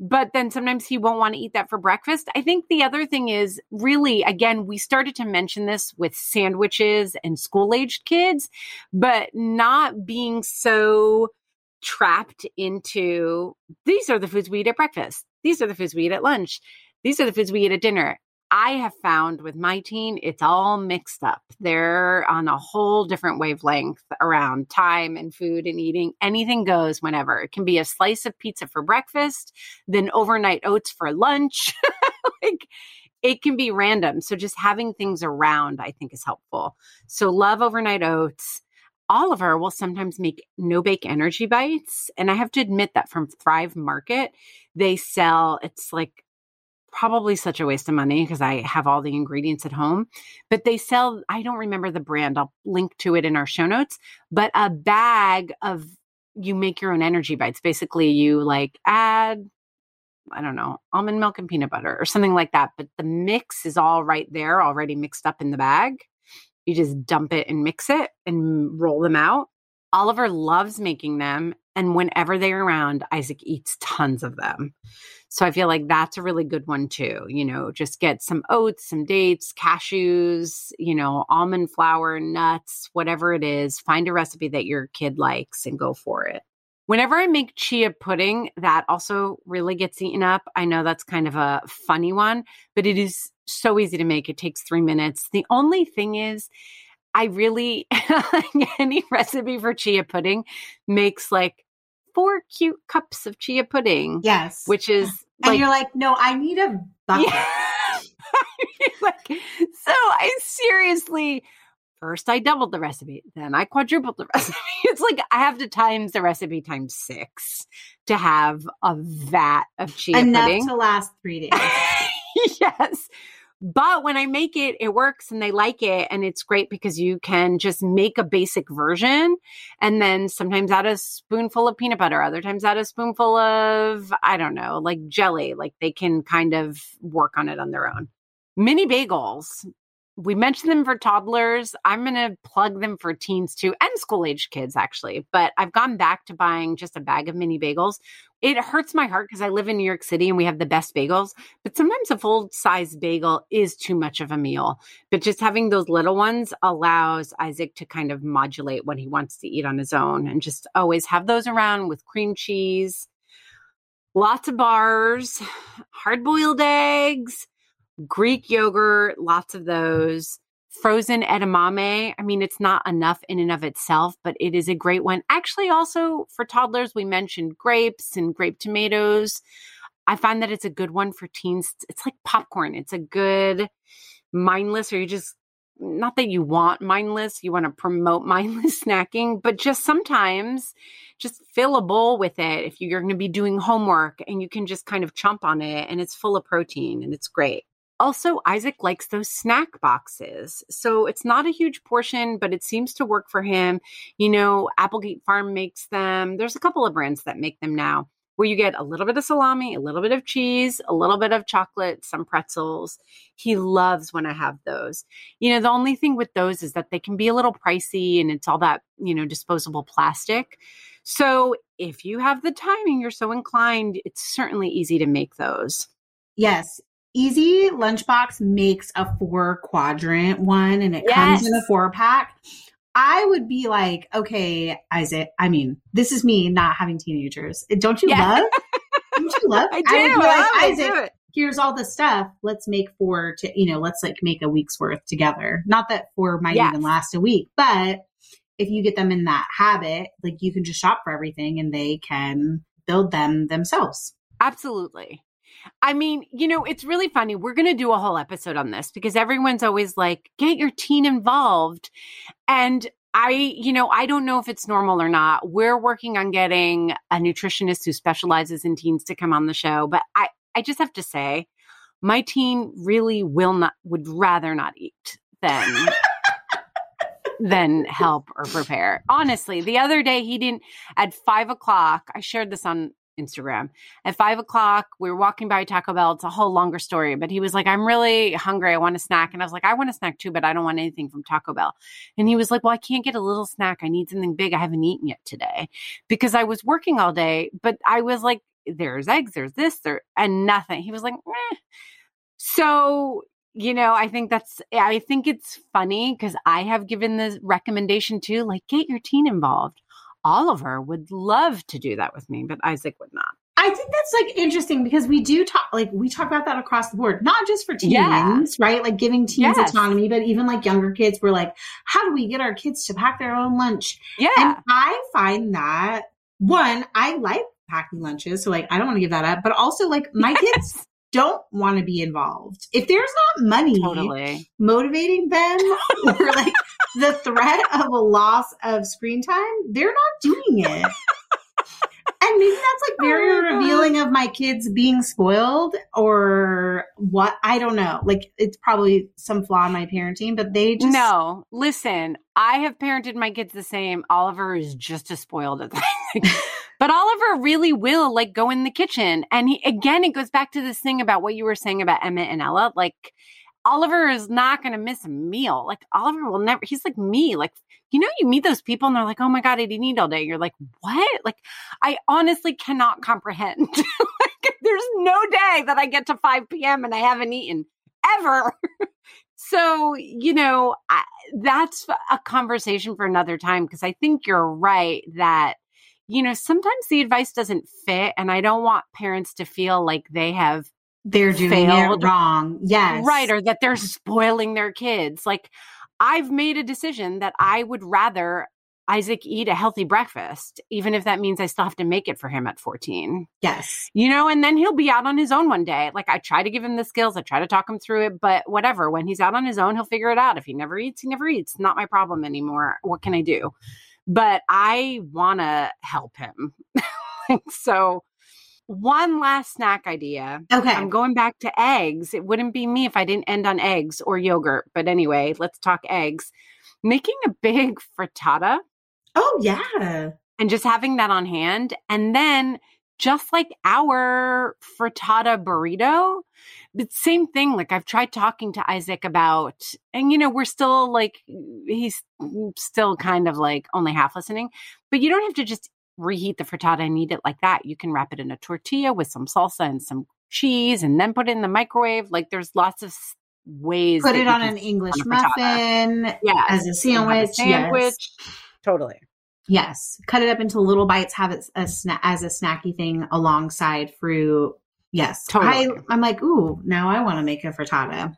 But then sometimes he won't want to eat that for breakfast. I think the other thing is really, again, we started to mention this with sandwiches and school aged kids, but not being so trapped into these are the foods we eat at breakfast. These are the foods we eat at lunch. These are the foods we eat at dinner. I have found with my teen, it's all mixed up. They're on a whole different wavelength around time and food and eating. Anything goes whenever. It can be a slice of pizza for breakfast, then overnight oats for lunch. [LAUGHS] like it can be random. So just having things around, I think, is helpful. So love overnight oats. Oliver will sometimes make no bake energy bites. And I have to admit that from Thrive Market, they sell, it's like probably such a waste of money because I have all the ingredients at home. But they sell, I don't remember the brand. I'll link to it in our show notes, but a bag of you make your own energy bites. Basically, you like add, I don't know, almond milk and peanut butter or something like that. But the mix is all right there, already mixed up in the bag. You just dump it and mix it and roll them out. Oliver loves making them. And whenever they're around, Isaac eats tons of them. So I feel like that's a really good one too. You know, just get some oats, some dates, cashews, you know, almond flour, nuts, whatever it is. Find a recipe that your kid likes and go for it. Whenever I make chia pudding, that also really gets eaten up. I know that's kind of a funny one, but it is so easy to make. It takes three minutes. The only thing is, I really, [LAUGHS] any recipe for chia pudding makes like four cute cups of chia pudding, Yes. which is and like, you're like, no, I need a bucket. yeah. [LAUGHS] like, so I seriously, first I doubled the recipe, then I quadrupled the [LAUGHS] recipe. It's like I have to times the recipe times six to have a vat of chia pudding Enough pudding. to last three days. [LAUGHS] yes. But when I make it, it works and they like it. And it's great because you can just make a basic version and then sometimes add a spoonful of peanut butter, other times add a spoonful of, I don't know, like jelly. Like they can kind of work on it on their own. Mini bagels. We mentioned them for toddlers. I'm going to plug them for teens too and school age kids, actually. But I've gone back to buying just a bag of mini bagels. It hurts my heart because I live in New York City and we have the best bagels. But sometimes a full size bagel is too much of a meal. But just having those little ones allows Isaac to kind of modulate what he wants to eat on his own and just always have those around with cream cheese, lots of bars, hard boiled eggs Greek yogurt, lots of those. Frozen edamame. I mean, it's not enough in and of itself, but it is a great one. Actually, also for toddlers, we mentioned grapes and grape tomatoes. I find that it's a good one for teens. It's like popcorn. It's a good mindless, or you just, not that you want mindless, you want to promote [LAUGHS] mindless snacking, but just sometimes just fill a bowl with it if you're going to be doing homework and you can just kind of chomp on it and it's full of protein and it's great. Also, Isaac likes those snack boxes. So it's not a huge portion, but it seems to work for him. You know, Applegate Farm makes them. There's a couple of brands that make them now where you get a little bit of salami, a little bit of cheese, a little bit of chocolate, some pretzels. He loves when I have those. You know, the only thing with those is that they can be a little pricey and it's all that, you know, disposable plastic. So if you have the time and you're so inclined, it's certainly easy to make those. Yes. Easy Lunchbox makes a four quadrant one and it yes. comes in a four pack. I would be like, okay, Isaac, I mean, this is me not having teenagers. Don't you yeah. love? [LAUGHS] Don't you love? I do. I would be like, oh, Isaac, here's all the stuff. Let's make four to, you know, let's like make a week's worth together. Not that four might yes. even last a week, but if you get them in that habit, like you can just shop for everything and they can build them themselves. Absolutely. I mean, you know, it's really funny. We're going to do a whole episode on this because everyone's always like, get your teen involved. And I, you know, I don't know if it's normal or not. We're working on getting a nutritionist who specializes in teens to come on the show. But I, I just have to say, my teen really will not, would rather not eat than. than help or prepare. Honestly, the other day he didn't at five o'clock. I shared this on Instagram. At five o'clock, we were walking by Taco Bell. It's a whole longer story, but he was like, I'm really hungry. I want a snack. And I was like, I want a snack too, but I don't want anything from Taco Bell. And he was like, Well, I can't get a little snack. I need something big. I haven't eaten yet today because I was working all day, but I was like, There's eggs, there's this, there, and nothing. He was like, eh. So, you know, I think that's, I think it's funny because I have given the recommendation too, like, get your teen involved Oliver would love to do that with me, but Isaac would not. I think that's like interesting because we do talk like we talk about that across the board, not just for teens, yeah. right? Like giving teens yes. autonomy, but even like younger kids. We're like, how do we get our kids to pack their own lunch? Yeah. And I find that one, I like packing lunches, so like I don't want to give that up, but also like my [LAUGHS] yes. kids don't want to be involved. If there's not money totally. motivating them [LAUGHS] or like the threat of a loss of screen time, they're not doing it. [LAUGHS] and maybe that's like very oh revealing God. of my kids being spoiled or what I don't know. Like it's probably some flaw in my parenting, but they just No, listen, I have parented my kids the same. Oliver is just as spoiled as I [LAUGHS] But Oliver really will like go in the kitchen. And he again it goes back to this thing about what you were saying about Emmett and Ella. Like Oliver is not going to miss a meal. Like Oliver will never, he's like me. Like, you know, you meet those people and they're like, oh my God, I didn't eat all day. You're like, what? Like, I honestly cannot comprehend. [LAUGHS] like, there's no day that I get to 5 p.m. and I haven't eaten ever. [LAUGHS] so, you know, I, that's a conversation for another time because I think you're right that, you know, sometimes the advice doesn't fit. And I don't want parents to feel like they have they're doing failed. it wrong. Yes. Right. Or that they're spoiling their kids. Like, I've made a decision that I would rather Isaac eat a healthy breakfast, even if that means I still have to make it for him at 14. Yes. You know, and then he'll be out on his own one day. Like I try to give him the skills, I try to talk him through it, but whatever. When he's out on his own, he'll figure it out. If he never eats, he never eats. Not my problem anymore. What can I do? But I want to help him. [LAUGHS] so one last snack idea. Okay. I'm going back to eggs. It wouldn't be me if I didn't end on eggs or yogurt. But anyway, let's talk eggs. Making a big frittata. Oh, yeah. And just having that on hand. And then just like our frittata burrito, But same thing, like I've tried talking to Isaac about, and you know, we're still like, he's mm, still kind of like only half listening, but you don't have to just reheat the frittata and eat it like that. You can wrap it in a tortilla with some salsa and some cheese and then put it in the microwave. Like there's lots of ways. Put it on an English on muffin. Yeah. As a sandwich. A sandwich. Yes. Totally. Yes. Cut it up into little bites, have it a sna- as a snacky thing alongside fruit. Yes. Totally. I, I'm like, ooh, now I want to make a frittata.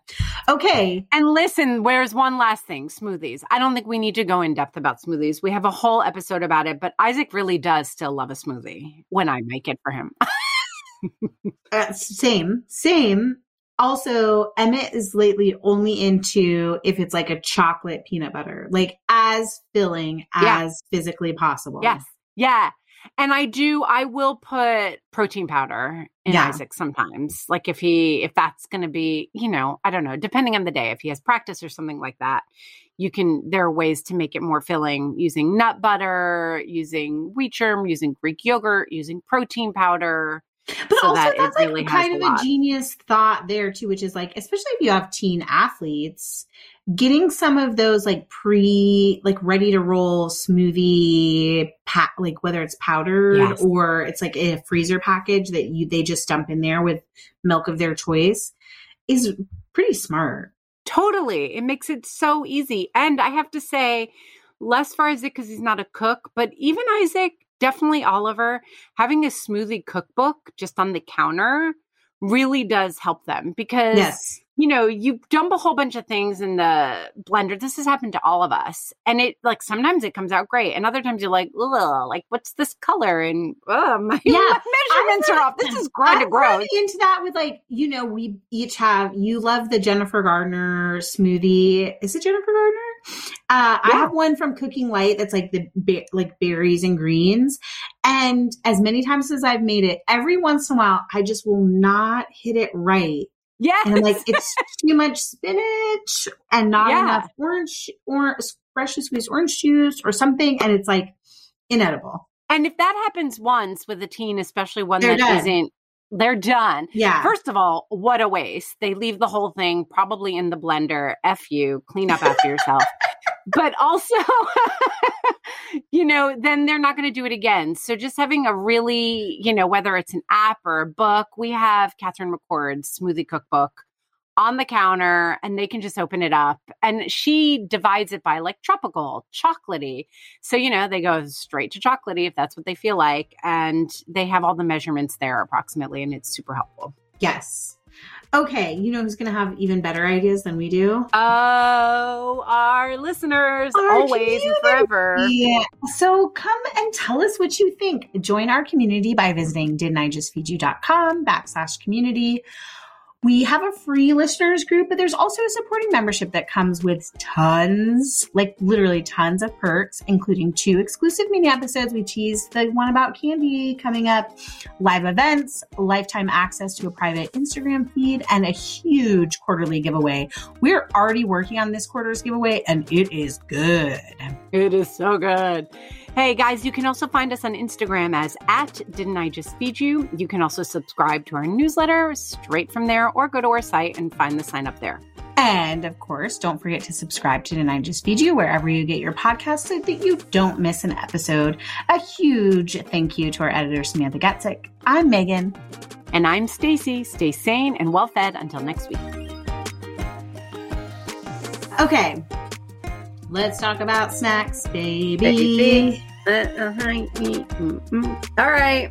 Okay. And listen, where's one last thing? Smoothies. I don't think we need to go in depth about smoothies. We have a whole episode about it, but Isaac really does still love a smoothie when I make it for him. [LAUGHS] uh, same, same. Also, Emmett is lately only into if it's like a chocolate peanut butter, like as filling yeah. as physically possible. Yes. Yeah. And I do, I will put protein powder in yeah. Isaac sometimes. Like if he, if that's going to be, you know, I don't know, depending on the day, if he has practice or something like that, you can, there are ways to make it more filling using nut butter, using wheat germ, using Greek yogurt, using protein powder. But so also, that that's like really kind of a, a genius thought there too, which is like, especially if you have teen athletes, getting some of those like pre, like ready to roll smoothie pack, like whether it's powdered yes. or it's like a freezer package that you they just dump in there with milk of their choice, is pretty smart. Totally, it makes it so easy. And I have to say, less for Isaac because he's not a cook, but even Isaac definitely Oliver having a smoothie cookbook just on the counter really does help them because yes. You know you dump a whole bunch of things in the blender this has happened to all of us and it like sometimes it comes out great and other times you're like like what's this color and oh, [LAUGHS] my, yeah. my measurements are off this is kind of gross into that with like you know we each have you love the jennifer Gardner smoothie is it jennifer Gardner? uh, yeah. I have one from Cooking Light that's like the ba- like berries and greens. And as many times as I've made it, every once in a while, I just will not hit it right. Yeah. And I'm like, it's too much spinach and not yeah. enough orange or freshly squeezed orange juice or something. And it's like inedible. And if that happens once with a teen, especially one They're that not they're done. Yeah. First of all, what a waste. They leave the whole thing probably in the blender. F you, clean up after yourself. But also, [LAUGHS] you know, then they're not going to do it again. So just having a really, you know, whether it's an app or a book, we have Catherine McCord's smoothie cookbook on the counter and they can just open it up. And she divides it by like tropical, chocolatey. So, you know, they go straight to chocolatey if that's what they feel like. And they have all the measurements there approximately, and it's super helpful. Yes. Okay, you know who's going to have even better ideas than we do? Oh, our listeners, our always community. and forever. Yeah. So come and tell us what you think. Join our community by visiting didn'tijustfeedyou.com backslash community. We have a free listeners group, but there's also a supporting membership that comes with tons, like literally tons of perks, including two exclusive mini episodes. We teased the one about candy coming up, live events, lifetime access to a private Instagram feed, and a huge quarterly giveaway. We're already working on this quarter's giveaway, and it is good. It is so good. Hey guys, you can also find us on Instagram as at Didn't I Just Feed You? You can also subscribe to our newsletter straight from there or go to our site and find the sign up there. And of course, don't forget to subscribe to Didn't I Just Feed You wherever you get your podcast so that you don't miss an episode. A huge thank you to our editor, Samantha Getzik. I'm Meghan. And I'm Stacie. Stay sane and well fed until next week. Okay, Let's talk about snacks, baby. baby. Uh-huh. All right.